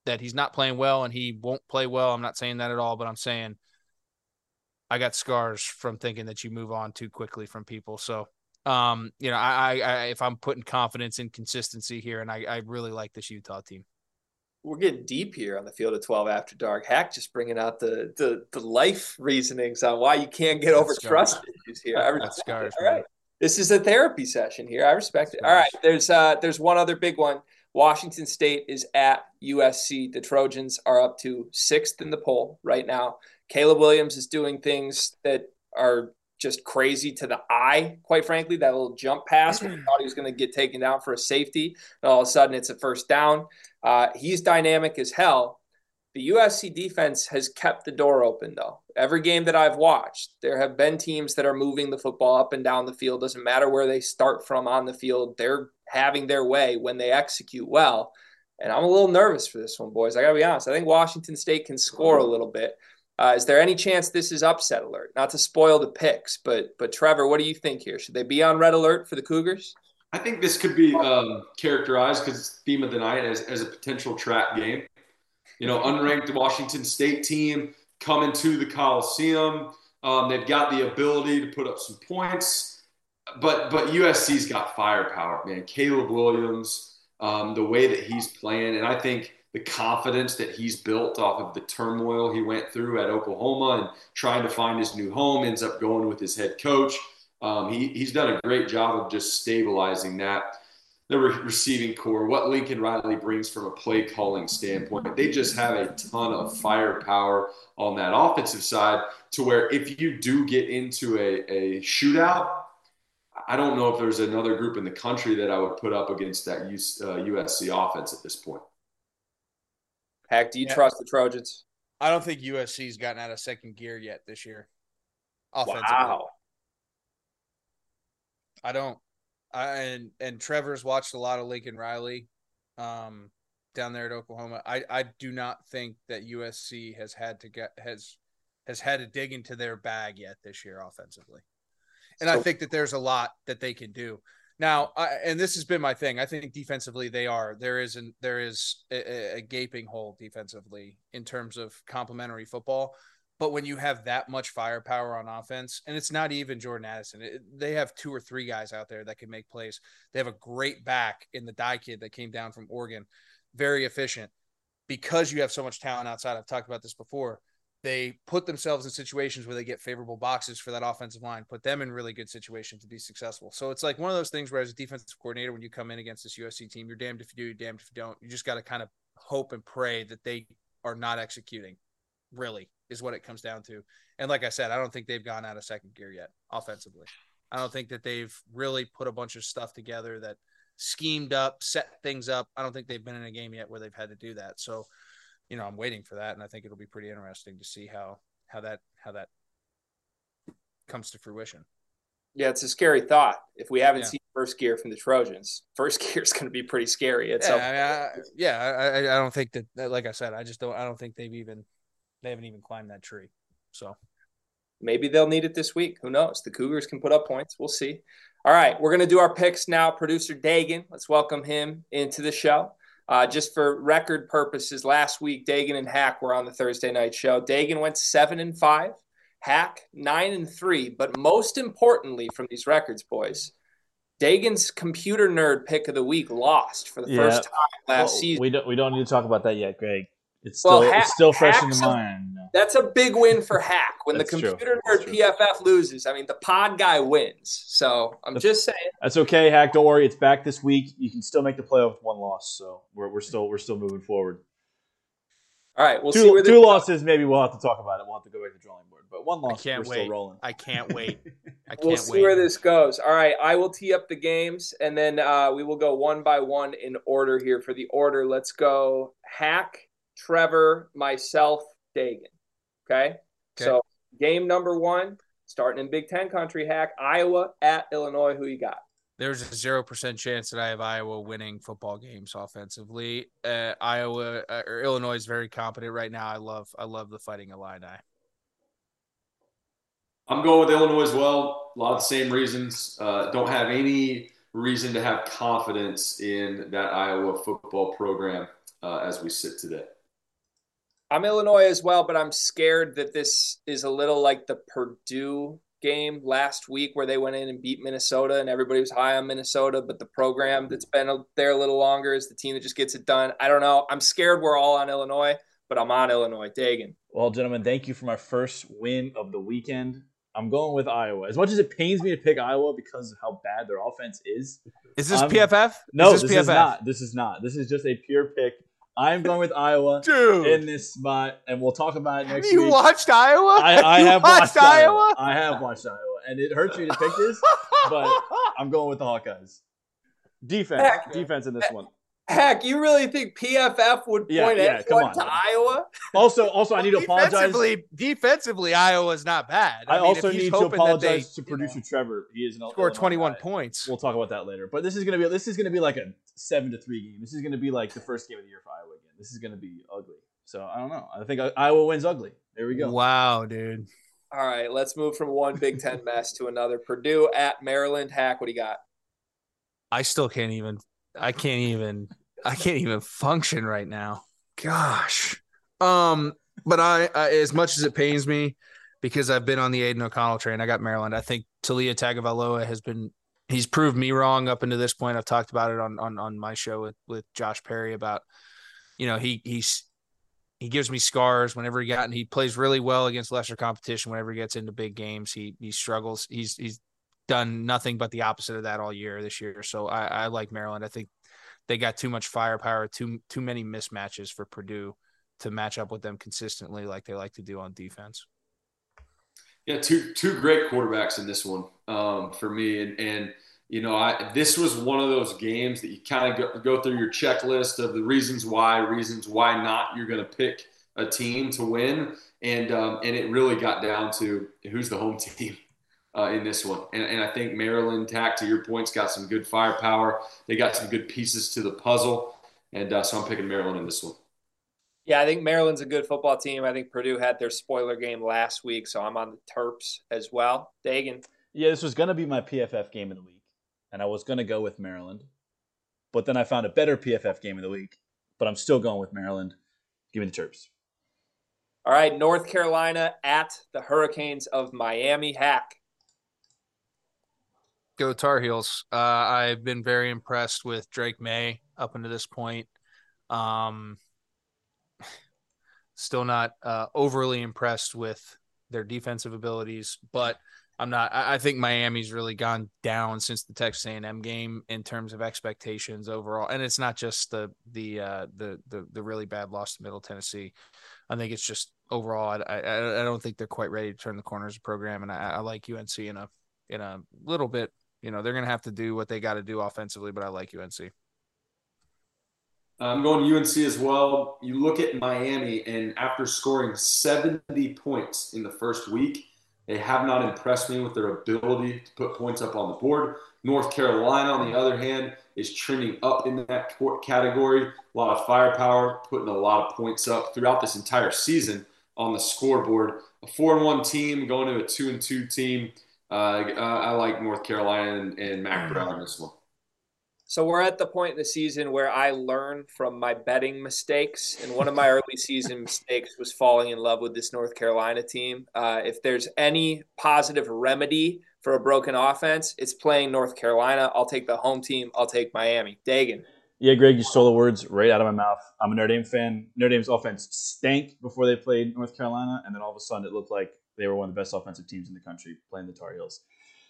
S2: that he's not playing well and he won't play well. I'm not saying that at all, but I'm saying I got scars from thinking that you move on too quickly from people. So, um, you know, I, I, I if I'm putting confidence in consistency here, and I, I really like this Utah team.
S1: We're getting deep here on the field of 12 after dark. Hack just bringing out the the, the life reasonings on why you can't get over trust issues here. I respect All right. This is a therapy session here. I respect it. All right. There's uh there's one other big one. Washington State is at USC. The Trojans are up to sixth in the poll right now. Caleb Williams is doing things that are just crazy to the eye, quite frankly. That little jump pass when he thought he was going to get taken down for a safety, and all of a sudden it's a first down. Uh, he's dynamic as hell. The USC defense has kept the door open, though. Every game that I've watched, there have been teams that are moving the football up and down the field. Doesn't matter where they start from on the field, they're having their way when they execute well. And I'm a little nervous for this one, boys. I got to be honest. I think Washington State can score a little bit. Uh, is there any chance this is upset alert? Not to spoil the picks, but but Trevor, what do you think here? Should they be on red alert for the Cougars?
S3: I think this could be um, characterized because it's theme of the night as, as a potential trap game you know, unranked Washington State team coming to the Coliseum. Um, they've got the ability to put up some points, but but USC's got firepower, man. Caleb Williams, um, the way that he's playing, and I think the confidence that he's built off of the turmoil he went through at Oklahoma and trying to find his new home, ends up going with his head coach. Um, he, he's done a great job of just stabilizing that the re- receiving corps, what Lincoln Riley brings from a play calling standpoint. They just have a ton of firepower on that offensive side to where if you do get into a, a shootout, I don't know if there's another group in the country that I would put up against that USC uh, offense at this point.
S1: Hack, do you yeah. trust the Trojans?
S2: I don't think USC's gotten out of second gear yet this year. Offensively.
S1: Wow.
S2: I don't. I, and and Trevor's watched a lot of Lincoln Riley um, down there at Oklahoma. I, I do not think that USC has had to get has has had to dig into their bag yet this year offensively. And so, I think that there's a lot that they can do. Now, I, and this has been my thing. I think defensively they are there is an there is a, a gaping hole defensively in terms of complementary football. But when you have that much firepower on offense, and it's not even Jordan Addison, it, they have two or three guys out there that can make plays. They have a great back in the Dye kid that came down from Oregon, very efficient. Because you have so much talent outside, I've talked about this before. They put themselves in situations where they get favorable boxes for that offensive line, put them in really good situations to be successful. So it's like one of those things where, as a defensive coordinator, when you come in against this USC team, you're damned if you do, you're damned if you don't. You just got to kind of hope and pray that they are not executing really is what it comes down to. And like I said, I don't think they've gone out of second gear yet offensively. I don't think that they've really put a bunch of stuff together that schemed up, set things up. I don't think they've been in a game yet where they've had to do that. So, you know, I'm waiting for that, and I think it'll be pretty interesting to see how how that how that comes to fruition.
S1: Yeah, it's a scary thought. If we haven't yeah. seen first gear from the Trojans, first gear is going to be pretty scary.
S2: It's yeah, I, mean, I, yeah. I, I don't think that, like I said, I just don't. I don't think they've even they haven't even climbed that tree. So
S1: maybe they'll need it this week. Who knows? The Cougars can put up points. We'll see. All right, we're going to do our picks now. Producer Dagan, let's welcome him into the show. Uh, just for record purposes, last week Dagan and Hack were on the Thursday night show. Dagan went seven and five. Hack nine and three. But most importantly, from these records, boys, Dagan's computer nerd pick of the week lost for the yeah. first time last well, season.
S4: We don't we don't need to talk about that yet, Greg. It's still well, it's still fresh in the mind.
S1: That's a big win for Hack. When the computer nerd PFF loses, I mean the pod guy wins. So I'm
S4: that's,
S1: just saying.
S4: That's okay, Hack. Don't worry, it's back this week. You can still make the playoff with one loss. So we're, we're still we're still moving forward.
S1: All right, we'll
S4: two,
S1: see where
S4: two losses. Maybe we'll have to talk about it. We'll have to go back to the drawing board. But one loss, I can't we're wait. still rolling.
S2: I can't wait. I can't
S1: we'll see
S2: wait.
S1: where this goes. All right, I will tee up the games, and then uh, we will go one by one in order here. For the order, let's go Hack, Trevor, myself, Dagan. Okay? okay. So game number one, starting in Big Ten country. Hack, Iowa at Illinois. Who you got?
S2: there's a zero percent chance that I have Iowa winning football games offensively. Uh, Iowa uh, or Illinois is very competent right now. I love I love the Fighting Illini.
S3: I'm going with Illinois as well. A lot of the same reasons. Uh, don't have any reason to have confidence in that Iowa football program uh, as we sit today.
S1: I'm Illinois as well, but I'm scared that this is a little like the Purdue game last week where they went in and beat Minnesota and everybody was high on Minnesota, but the program that's been there a little longer is the team that just gets it done. I don't know. I'm scared we're all on Illinois, but I'm on Illinois. Dagan.
S4: Well, gentlemen, thank you for my first win of the weekend. I'm going with Iowa. As much as it pains me to pick Iowa because of how bad their offense is.
S2: Is this um, PFF?
S4: No,
S2: is
S4: this, this is not. This is not. This is just a pure pick I'm going with Iowa
S2: Dude.
S4: in this spot, and we'll talk about it next
S2: have you
S4: week.
S2: watched Iowa?
S4: I, I have watched, watched Iowa? Iowa. I have watched Iowa, and it hurts me to pick this, but I'm going with the Hawkeyes. Defense, Heck, defense in this one.
S1: Heck, you really think PFF would yeah, point yeah, anyone to Iowa?
S4: Also, also, I need to apologize.
S2: Defensively, defensively, Iowa's not bad.
S4: I, I mean, also need to apologize they, to producer know, Trevor. He is an
S2: score 21 points.
S4: We'll talk about that later. But this is gonna be this is gonna be like a seven to three game. This is gonna be like the first game of the year for Iowa again. This is gonna be ugly. So I don't know. I think uh, Iowa wins ugly. There we go.
S2: Wow, dude.
S1: All right, let's move from one Big Ten mess to another. Purdue at Maryland. Hack, what do you got?
S2: I still can't even. I can't even I can't even function right now. Gosh. Um, but I, I, as much as it pains me because I've been on the Aidan O'Connell train, I got Maryland. I think Taulia Tagovailoa has been he's proved me wrong up until this point. I've talked about it on on on my show with with Josh Perry about you know he he's he gives me scars whenever he got and he plays really well against lesser competition whenever he gets into big games he he struggles he's he's done nothing but the opposite of that all year this year. So I, I like Maryland. I think they got too much firepower, too too many mismatches for Purdue to match up with them consistently like they like to do on defense.
S3: Yeah, two two great quarterbacks in this one um, for me, and and you know, I this was one of those games that you kind of go, go through your checklist of the reasons why, reasons why not you're going to pick a team to win, and um, and it really got down to who's the home team uh, in this one. And, and I think Maryland, Hack, to your points, got some good firepower. They got some good pieces to the puzzle. And uh, so I'm picking Maryland in this one.
S1: Yeah, I think Maryland's a good football team. I think Purdue had their spoiler game last week, so I'm on the Terps as well. Dagan.
S4: Yeah, this was going to be my PFF game of the week, and I was going to go with Maryland. But then I found a better PFF game of the week, but I'm still going with Maryland. Give me the Terps.
S1: All right, North Carolina at the Hurricanes of Miami. Hack.
S2: Go Tar Heels. Uh, I've been very impressed with Drake Maye up until this point. Um, still not uh, overly impressed with their defensive abilities, but I'm not. I, I think Miami's really gone down since the Texas A&M game in terms of expectations overall, and it's not just the the uh, the the the really bad loss to Middle Tennessee. I think it's just overall. I, I I don't think they're quite ready to turn the corner as a program, and I, I like UNC in a in a little bit. You know, they're going to have to do what they got to do offensively, but I like UNC.
S3: I'm going UNC as well. You look at Miami, and after scoring 70 points in the first week, they have not impressed me with their ability to put points up on the board. North Carolina, on the other hand, is trending up in that category. A lot of firepower, putting a lot of points up throughout this entire season on the scoreboard. A four and one team going to a two and two team. Uh, I like North Carolina and, and Mack Brown in this one.
S1: So we're at the point in the season where I learn from my betting mistakes, and one of my early season mistakes was falling in love with this North Carolina team. Uh, if there's any positive remedy for a broken offense, it's playing North Carolina. I'll take the home team. I'll take Miami. Dagan.
S4: Yeah, Greg, you stole the words right out of my mouth. I'm a Notre Dame fan. Notre Dame's offense stank before they played North Carolina, and then all of a sudden it looked like they were one of the best offensive teams in the country playing the Tar Heels.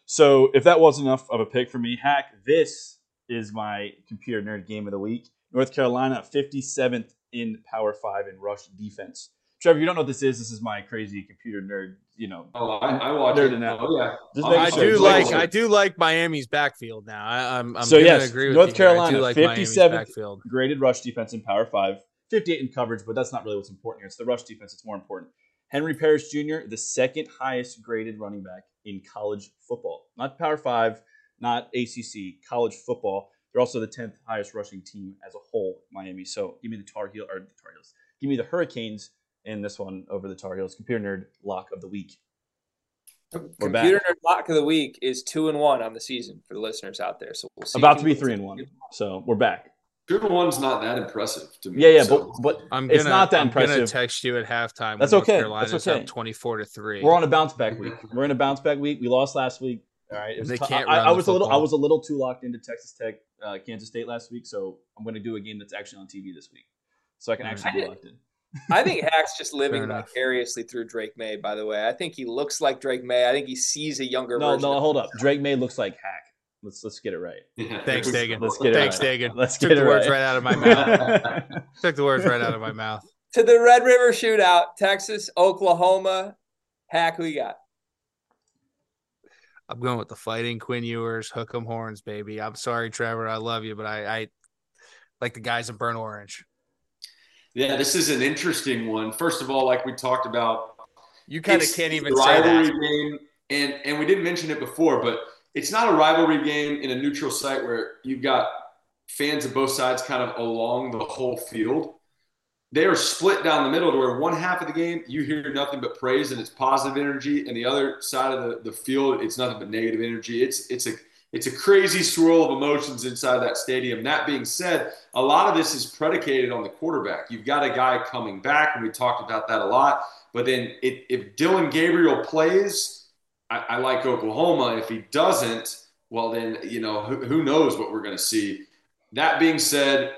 S4: So if that wasn't enough of a pick for me, hack this is my computer nerd game of the week. North Carolina, 57th in Power Five in rush defense. Trevor, you don't know what this is. This is my crazy computer nerd. You know,
S3: oh, I, I watch
S4: nerd
S3: it.
S4: Now.
S3: Oh, yeah.
S2: Just I sure. do like I do like Miami's backfield now. I, am
S4: so yes,
S2: agree with you.
S4: North Carolina,
S2: like
S4: 57th graded rush defense in Power Five, 58 in coverage, but that's not really what's important here. It's the rush defense. It's more important. Henry Parrish Jr., the second highest graded running back in college football, not Power Five, not ACC, college football. They're also the 10th highest rushing team as a whole, Miami. So give me the Tar Heel or the Tar Heels. Give me the Hurricanes in this one over the Tar Heels. Computer nerd lock of the week.
S1: We're Computer back. nerd lock of the week is two and one on the season for the listeners out there. So we'll
S4: about to be three and one. So we're back.
S3: Two and one's not that impressive to me.
S4: Yeah, yeah,
S3: so.
S4: but, but
S2: I'm
S4: gonna, it's not that
S2: I'm
S4: impressive.
S2: I'm gonna text you at halftime.
S4: That's okay. That's okay.
S2: Twenty four to three.
S4: We're on a bounce back week. We're in a bounce back week. We lost last week. All right,
S2: they
S4: t-
S2: can't.
S4: I, I was
S2: a
S4: little. I was a little too locked into Texas Tech, uh, Kansas State last week, so I'm going to do a game that's actually on TV this week, so I can actually be locked in.
S1: I think Hack's just living vicariously through Drake Maye. By the way, I think he looks like Drake Maye. I think he sees a younger.
S4: No,
S1: no,
S4: hold up. Drake Maye looks like Hack. Let's let's get it right.
S2: Yeah. Thanks, Dagan.
S4: Let's get it
S2: Thanks,
S4: right.
S2: Dagan.
S4: Let's
S2: Took
S4: get
S2: the
S4: it
S2: words
S4: right.
S2: right out of my mouth. Took the words right out of my mouth.
S1: To the Red River Shootout, Texas, Oklahoma. Hack, who you got?
S2: I'm going with the Fighting Quinn Ewers, hook 'em horns, baby. I'm sorry, Trevor. I love you, but I, I like the guys in burnt orange.
S3: Yeah, this is an interesting one. First of all, like we talked about,
S2: you kind of can't even
S3: rivalry
S2: say that.
S3: game, and and we didn't mention it before, but it's not a rivalry game in a neutral site where you've got fans of both sides kind of along the whole field they are split down the middle to where one half of the game you hear nothing but praise and it's positive energy, and the other side of the, the field it's nothing but negative energy. It's it's a it's a crazy swirl of emotions inside that stadium. That being said, a lot of this is predicated on the quarterback. You've got a guy coming back, and we talked about that a lot. But then if, if Dillon Gabriel plays, I, I like Oklahoma. If he doesn't, well then you know who, who knows what we're going to see. That being said,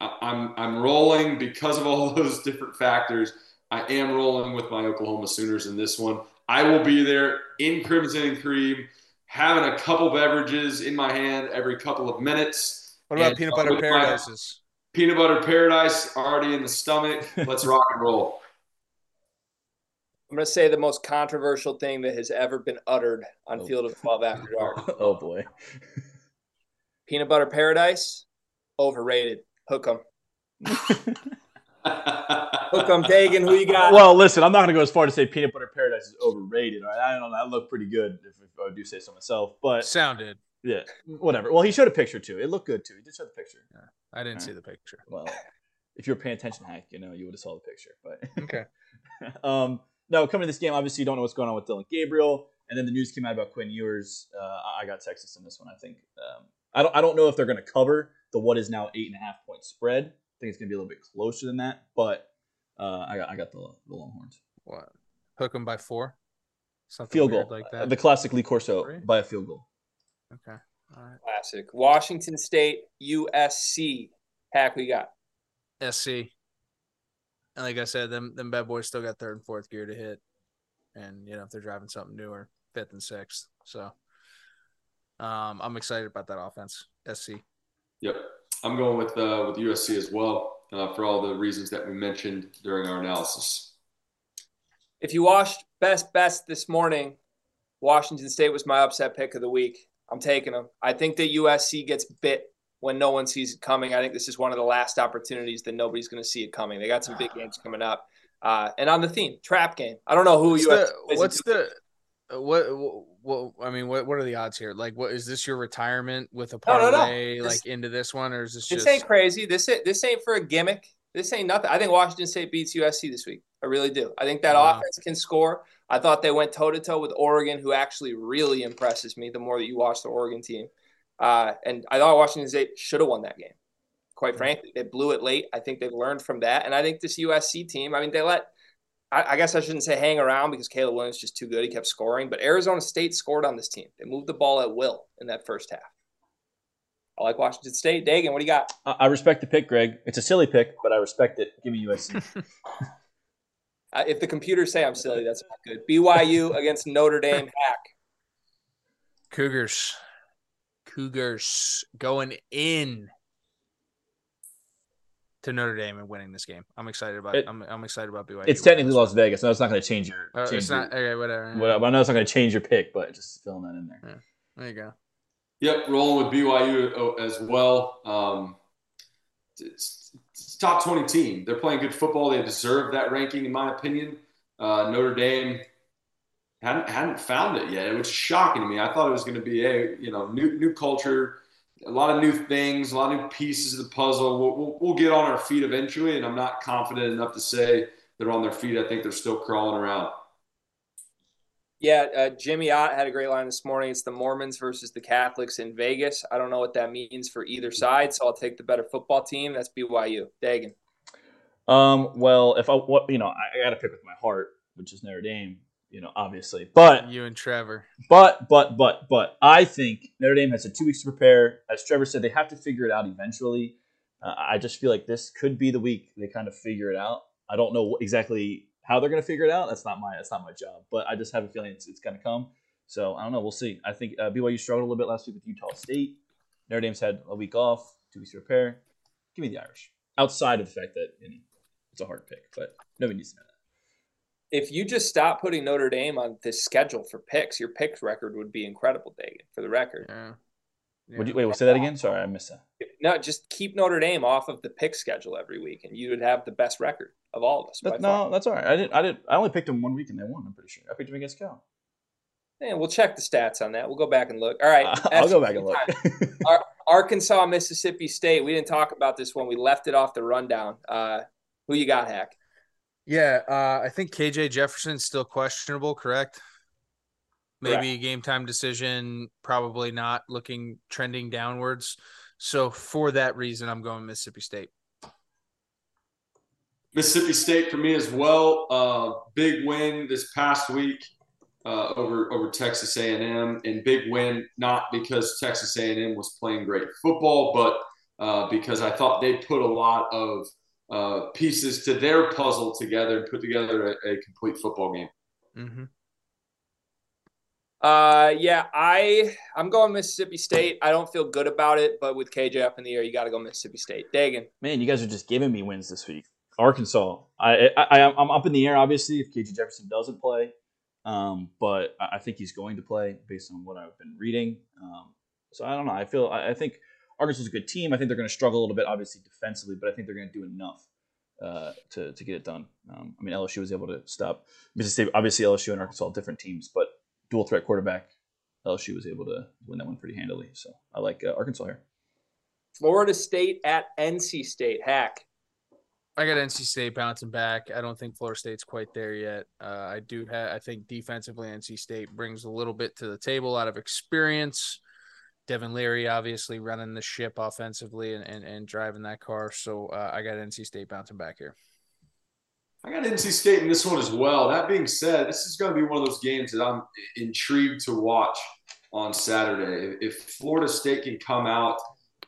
S3: I'm I'm rolling because of all those different factors. I am rolling with my Oklahoma Sooners in this one. I will be there in crimson and cream, having a couple beverages in my hand every couple of minutes.
S2: What about peanut butter paradises?
S3: Peanut butter paradise already in the stomach. Let's rock and roll.
S1: I'm going to say the most controversial thing that has ever been uttered on oh. Field of 12 After Dark.
S4: oh, boy.
S1: Peanut butter paradise, overrated. Hook 'em. Hook 'em, Dagan. Who you got?
S4: Well, listen, I'm not going to go as far to say peanut butter paradise is overrated. Right? I don't know. That looked pretty good, if, if I do say so myself. But
S2: sounded.
S4: Yeah, whatever. Well, he showed a picture too. It looked good too. He did show the picture.
S2: Yeah, I didn't right. see the picture.
S4: Well, if you were paying attention, Hank, you know you would have saw the picture. But
S2: okay.
S4: um, no, coming to this game, obviously you don't know what's going on with Dillon Gabriel, and then the news came out about Quinn Ewers. Uh, I got Texas in this one. I think. Um, I don't. I don't know if they're going to cover the what is now eight and a half point spread. I think it's going to be a little bit closer than that, but uh, I got I got the, the Longhorns.
S2: What? Hook them by four?
S4: Something field goal like that. Uh, the classic Lee Corso Three? by a field goal.
S2: Okay. All right.
S1: Classic. Washington State, USC. Hack, we got
S2: SC. And like I said, them them bad boys still got third and fourth gear to hit, and you know if they're driving something newer, fifth and sixth. So um, I'm excited about that offense. SC.
S3: Yep, I'm going with uh, with USC as well uh, for all the reasons that we mentioned during our analysis.
S1: If you watched Best Best this morning, Washington State was my upset pick of the week. I'm taking them. I think that USC gets bit when no one sees it coming. I think this is one of the last opportunities that nobody's going to see it coming. They got some big games coming up. Uh, and on the theme, trap game. I don't know who
S2: what's
S1: USC
S2: the, what's the what, what I mean what what are the odds here? Like what is this your retirement with a parlay
S1: no, no, no.
S2: like into this one or is this just
S1: This ain't crazy. This ain't, this ain't for a gimmick. This ain't nothing. I think Washington State beats USC this week. I really do. I think that
S2: Wow.
S1: offense can score. I thought they went toe to toe with Oregon, who actually really impresses me the more that you watch the Oregon team. Uh, and I thought Washington State should have won that game. Quite frankly, they blew it late. I think they've learned from that. And I think this USC team, I mean, they let, I, I guess I shouldn't say hang around because Caleb Williams is just too good. He kept scoring. But Arizona State scored on this team. They moved the ball at will in that first half. I like Washington State. Dagan, what do you got?
S4: I, I respect the pick, Greg. It's a silly pick, but I respect it. Give me USC.
S1: Uh, if the computers say I'm silly, that's not good. BYU against Notre Dame hack.
S2: Cougars. Cougars going in to Notre Dame and winning this game. I'm excited about
S4: It-
S2: I'm I'm excited about BYU.
S4: it's technically Las Vegas. No, it's not going to change your.
S2: Uh,
S4: change
S2: it's not
S4: your-
S2: okay, whatever.
S4: Well, I know it's not going to change your pick, but just filling that in there.
S2: There you go.
S3: Yep, rolling with BYU as well. Um, it's, it's top 20 team. They're playing good football. They deserve that ranking, in my opinion. Uh, Notre Dame hadn't hadn't found it yet, which is shocking to me. I thought it was going to be a you know new new culture, a lot of new things, a lot of new pieces of the puzzle. We'll, we'll, we'll get on our feet eventually, and I'm not confident enough to say they're on their feet. I think they're still crawling around.
S1: Yeah, uh, Jimmy Ott had a great line this morning. It's the Mormons versus the Catholics in Vegas. I don't know what that means for either side, so I'll take the better football team. That's BYU. Dagan.
S4: Um, well, if I, what you know, I, I got to pick with my heart, which is Notre Dame. You know, obviously, but
S2: You and Trevor.
S4: But but but but I think Notre Dame has had two weeks to prepare. As Trevor said, they have to figure it out eventually. Uh, I just feel like this could be the week they kind of figure it out. I don't know exactly how they're going to figure it out. That's not my that's not my job. But I just have a feeling it's, it's going to come. So I don't know. We'll see. I think uh, BYU struggled a little bit last week with Utah State. Notre Dame's had a week off, two weeks to prepare. Give me the Irish. Outside of the fact that you know, it's a hard pick, but nobody needs to know.
S1: If you just stop putting Notre Dame on this schedule for picks, your picks record would be incredible, Dagan, for the record.
S2: Yeah. Yeah.
S4: Would you, wait, we'll say that again. Sorry, I missed that.
S1: No, just keep Notre Dame off of the pick schedule every week, and you would have the best record of all of us. by
S4: That,
S1: far.
S4: no, that's all right. I didn't. I did. I only picked them one week and they won. I'm pretty sure. I picked them against Cal.
S1: Yeah, we'll check the stats on that. We'll go back and look. All right.
S4: I'll go back and look.
S1: Ar- Arkansas, Mississippi State. We didn't talk about this one. We left it off the rundown. Uh, who you got, Hack?
S2: Yeah, uh, I think KJ Jefferson's still questionable, correct? Maybe a game time decision, probably not looking trending downwards. So for that reason, I'm going Mississippi State.
S3: Mississippi State for me as well. Uh, big win this past week uh, over over Texas A&M, and big win not because Texas A&M was playing great football, but uh, because I thought they put a lot of uh, pieces to their puzzle together and put together a, a complete football game.
S2: Mm-hmm.
S1: Uh, yeah, I I'm going Mississippi State. I don't feel good about it, but with KJ up in the air, you got to go Mississippi State. Dagan.
S4: Man, you guys are just giving me wins this week. Arkansas. I, I, I I'm up in the air. Obviously, if KJ Jefferson doesn't play, um, but I I think he's going to play based on what I've been reading. Um, so I don't know. I feel I, I think Arkansas is a good team. I think they're going to struggle a little bit, obviously defensively, but I think they're going to do enough uh, to to get it done. Um, I mean, LSU was able to stop Mississippi. Obviously, LSU and Arkansas are different teams, but dual threat quarterback. LSU was able to win that one pretty handily. So I like uh, Arkansas here.
S1: Florida State at NC State. Hack.
S2: I got NC State bouncing back. I don't think Florida State's quite there yet. Uh, I do have. I think defensively, NC State brings a little bit to the table out of experience. Devin Leary obviously running the ship offensively and, and, and driving that car. So uh, I got NC State bouncing back here.
S3: I got NC State in this one as well. That being said, this is going to be one of those games that I'm intrigued to watch on Saturday. If Florida State can come out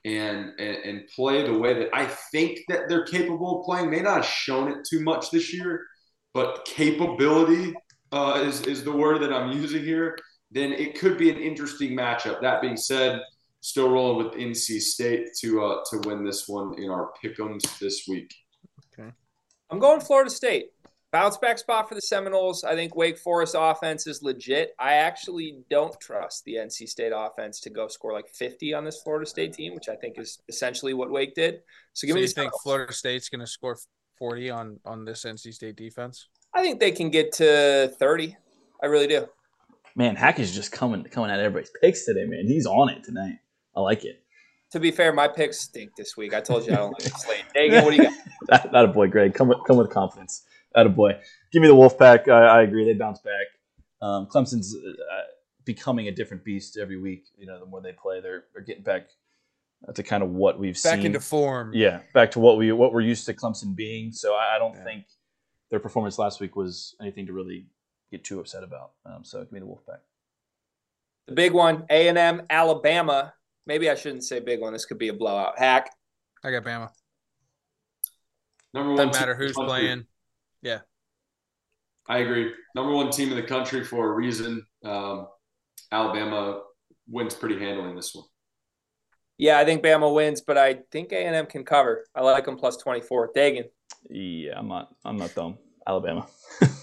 S3: and, and and play the way that I think that they're capable of playing, may not have shown it too much this year, but capability uh, is is the word that I'm using here. Then it could be an interesting matchup. That being said, still rolling with NC State to uh, to win this one in our pick'ems this week.
S2: Okay.
S1: I'm going Florida State. Bounce back spot for the Seminoles. I think Wake Forest offense is legit. I actually don't trust the NC State offense to go score like 50 on this Florida State team, which I think is essentially what Wake did. So give
S2: so
S1: me
S2: you think
S1: Seminoles.
S2: Florida State's going to score 40 on on this NC State defense?
S1: I think they can get to 30. I really do.
S4: Man, Hack is just coming coming at everybody's picks today, man. He's on it tonight. I like it.
S1: To be fair, my picks stink this week. I told you I don't like the slate. Dagan, what do you got?
S4: That, that a boy, Greg. Come with, come with confidence. That a boy. Give me the Wolfpack. I, I agree. They bounce back. Um, Clemson's uh, becoming a different beast every week. You know, the more they play, they're they're getting back to kind of what we've seen.
S2: Back
S4: seen.
S2: into form.
S4: yeah, back to what we what we're used to Clemson being. So I, I don't
S2: Yeah.
S4: think their performance last week was anything to really get too upset about. Um, so give me the Wolfpack.
S1: The big one, A&M, Alabama. Maybe I shouldn't say big one. This could be a blowout. Hack.
S2: I got Bama.
S3: Number one
S2: Doesn't matter who's playing. Yeah.
S3: I agree. Number one team in the country for a reason. Um, Alabama wins pretty handily in this one.
S1: Yeah, I think Bama wins, but I think A&M can cover. I like them plus 24. Dagan.
S4: Yeah, I'm not I'm not dumb. Alabama.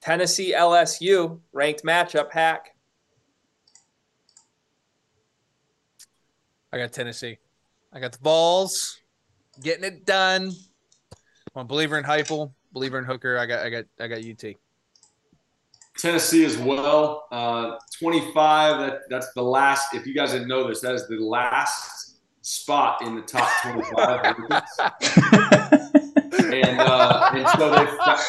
S1: Tennessee, LSU, ranked matchup. Hack.
S2: I got Tennessee. I got the Vols, getting it done. I'm a believer in Heupel, believer in Hooker. I got, I got, I got UT.
S3: Tennessee as well. Uh, 25. That that's the last. If you guys didn't know this, that is the last spot in the top 25. and uh, and so they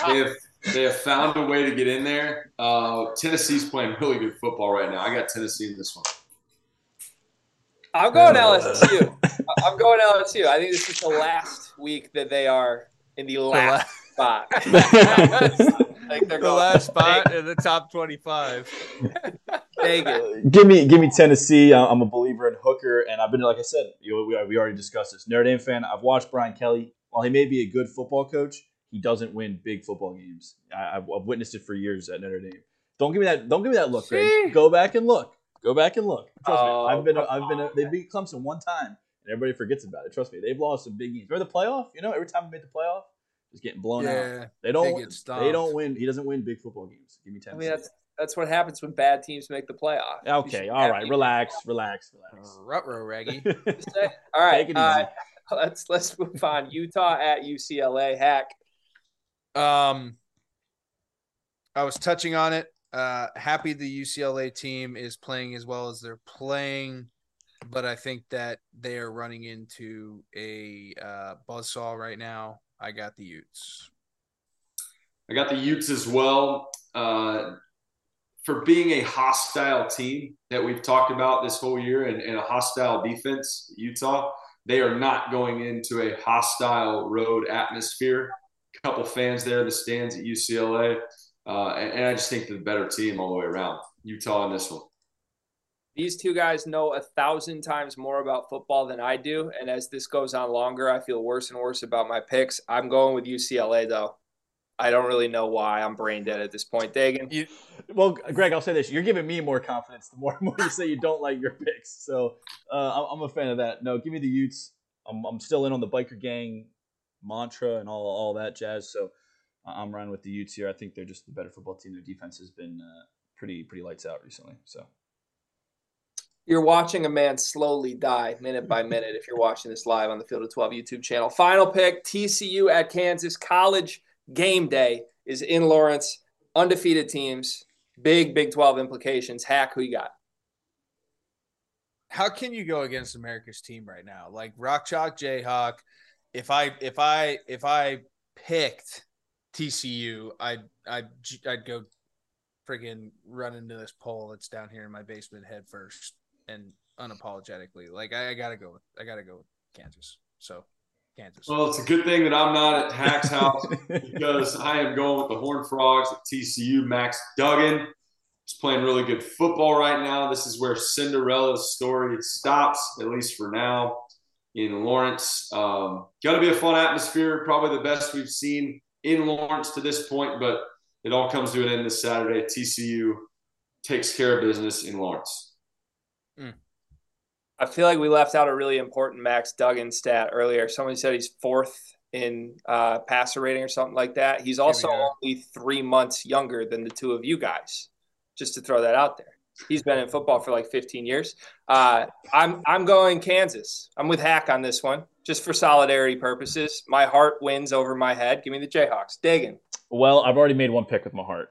S3: they have they have found a way to get in there. Uh, Tennessee's playing really good football right now. I got Tennessee in this one.
S1: I'm going. LSU. I'm going LSU. I think this is the last week that they are in the last spot. like think they're
S2: The last spot in the top 25.
S1: Dagan.
S4: give me give me Tennessee. I- I'm a believer in Hooker, and I've been like I said, you know, we, we already discussed this. Notre Dame fan. I've watched Brian Kelly. While he may be a good football coach, he doesn't win big football games. I, I've, I've witnessed it for years at Notre Dame. Don't give me that. Don't give me that look, Greg. Go back and look. Go back and look. Trust
S1: Oh,
S4: me. I've been.
S1: come
S4: I've been.
S1: on,
S4: they beat Clemson one time, and everybody forgets about it. Trust me. They've lost some big games. Remember the playoff? You know, every time we made the playoff, just getting blown out. They don't.
S2: They get
S4: They don't win. He doesn't win big football games. Give me
S1: I
S4: Tennessee.
S1: mean, that's that's what happens when bad teams make the playoff.
S4: Okay, All right.
S1: all have
S4: relax, relax, relax.
S2: Rutro Reggie.
S1: All right,
S4: Take it
S1: uh, let's let's move on. Utah at UCLA. Hack.
S2: Um, I was touching on it. Uh, happy the UCLA team is playing as well as they're playing, but I think that they are running into a uh, buzzsaw right now. I got the Utes.
S3: I got the Utes as well. Uh, for being a hostile team that we've talked about this whole year and, and a hostile defense, Utah, they are not going into a hostile road atmosphere. A couple fans there in the stands at UCLA. Uh, and, and I just think they're the better team all the way around. Utah in this one.
S1: These two guys know a thousand times more about football than I do, and as this goes on longer, I feel worse and worse about my picks. I'm going with UCLA though. I don't really know why. I'm brain dead at this point. Dagan.
S4: Well, Greg, I'll say this: you're giving me more confidence the more, more you say you don't like your picks. So uh, I'm, I'm a fan of that. No, give me the Utes. I'm, I'm still in on the biker gang mantra and all all that jazz. So I- I'm running with the Utes here. I think they're just the better football team. Their defense has been uh, pretty pretty lights out recently. So
S1: You're watching a man slowly die minute by minute if you're watching this live on the Field of 12 YouTube channel. Final pick TCU at Kansas. College game day is in Lawrence. Undefeated teams. Big Big 12 implications. Hack, who you got?
S2: How can you go against America's team right now? Like Rock Chalk Jayhawk. If I if I if I picked TCU, I'd I'd I'd go friggin' run into this pole that's down here in my basement head first and unapologetically. Like I, I gotta go with I gotta go with Kansas. So Kansas.
S3: Well, it's a good thing that I'm not at Hack's house because I am going with the Horned Frogs at TCU. Max Duggan is playing really good football right now. This is where Cinderella's story stops, at least for now, in Lawrence. Um, Got to be a fun atmosphere, probably the best we've seen in Lawrence to this point, but it all comes to an end this Saturday. TCU takes care of business in Lawrence.
S1: I feel like we left out a really important Max Duggan stat earlier. Somebody said he's fourth in uh, passer rating or something like that. He's also only three months younger than the two of you guys. Just to throw that out there. He's been in football for like 15 years. Uh, I'm I'm going Kansas. I'm with Hack on this one, just for solidarity purposes. My heart wins over my head. Give me the Jayhawks. Dagan.
S4: Well, I've already made one pick with my heart.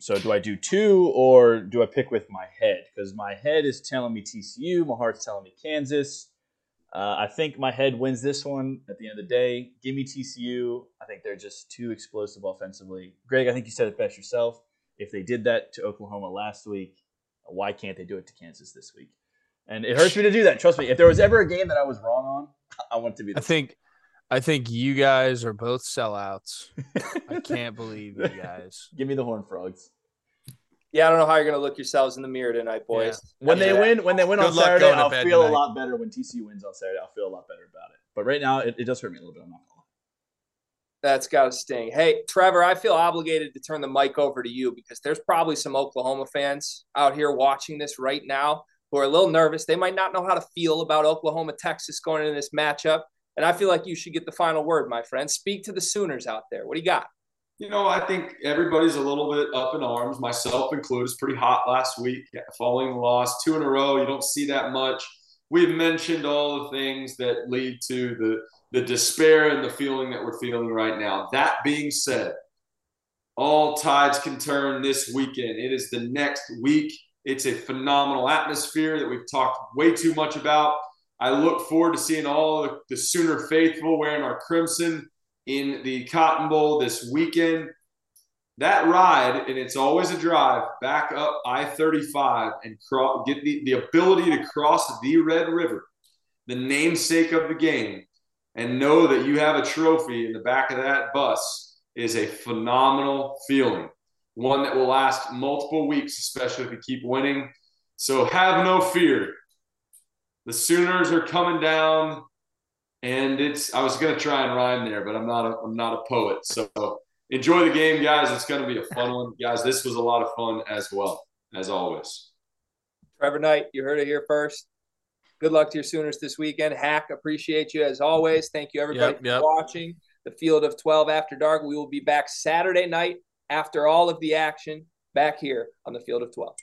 S4: So do I do two or do I pick with my head? Because my head is telling me TCU, my heart's telling me Kansas. Uh, I think my head wins this one at the end of the day. Give me TCU. I think they're just too explosive offensively. Greg, I think you said it best yourself. If they did that to Oklahoma last week, why can't they do it to Kansas this week? And it hurts me to do that. Trust me. If there was ever a game that I was wrong on, I want to be.
S2: I think, I think you guys are both sellouts. I can't believe you guys.
S4: Give me the Horn Frogs.
S1: Yeah, I don't know how you're gonna look yourselves in the mirror tonight, boys.
S4: Yeah. When they win, when they win
S2: Good
S4: on Saturday, I'll feel
S2: tonight.
S4: a lot better. When TCU wins on Saturday, I'll feel a lot better about it. But right now, it, it does hurt me a little bit. I'm not gonna lie.
S1: That's got to sting. Hey, Trevor, I feel obligated to turn the mic over to you because there's probably some Oklahoma fans out here watching this right now who are a little nervous. They might not know how to feel about Oklahoma, Texas going into this matchup. And I feel like you should get the final word, my friend. Speak to the Sooners out there. What do you got?
S3: You know, I think everybody's a little bit up in arms, myself included. It's pretty hot last week following the loss. Two in a row, you don't see that much. We've mentioned all the things that lead to the, the despair and the feeling that we're feeling right now. That being said, all tides can turn this weekend. It is the next week. It's a phenomenal atmosphere that we've talked way too much about. I look forward to seeing all the, Sooner faithful wearing our crimson in the Cotton Bowl this weekend. That ride, and it's always a drive back up I 35 and get the, the ability to cross the Red River, the namesake of the game, and know that you have a trophy in the back of that bus is a phenomenal feeling. One that will last multiple weeks, especially if you keep winning. So have no fear. The Sooners are coming down and it's I was gonna try and rhyme there, but I'm not a I'm not a poet. So enjoy the game, guys. It's gonna be a fun one, guys. This was a lot of fun as well, as always.
S1: Trevor Knight, you heard it here first. Good luck to your Sooners this weekend. Hack, appreciate you as always. Thank you, everybody,
S2: Yep,
S1: for
S2: yep.
S1: watching the Field of 12 After Dark. We will be back Saturday night after all of the action back here on the Field of 12.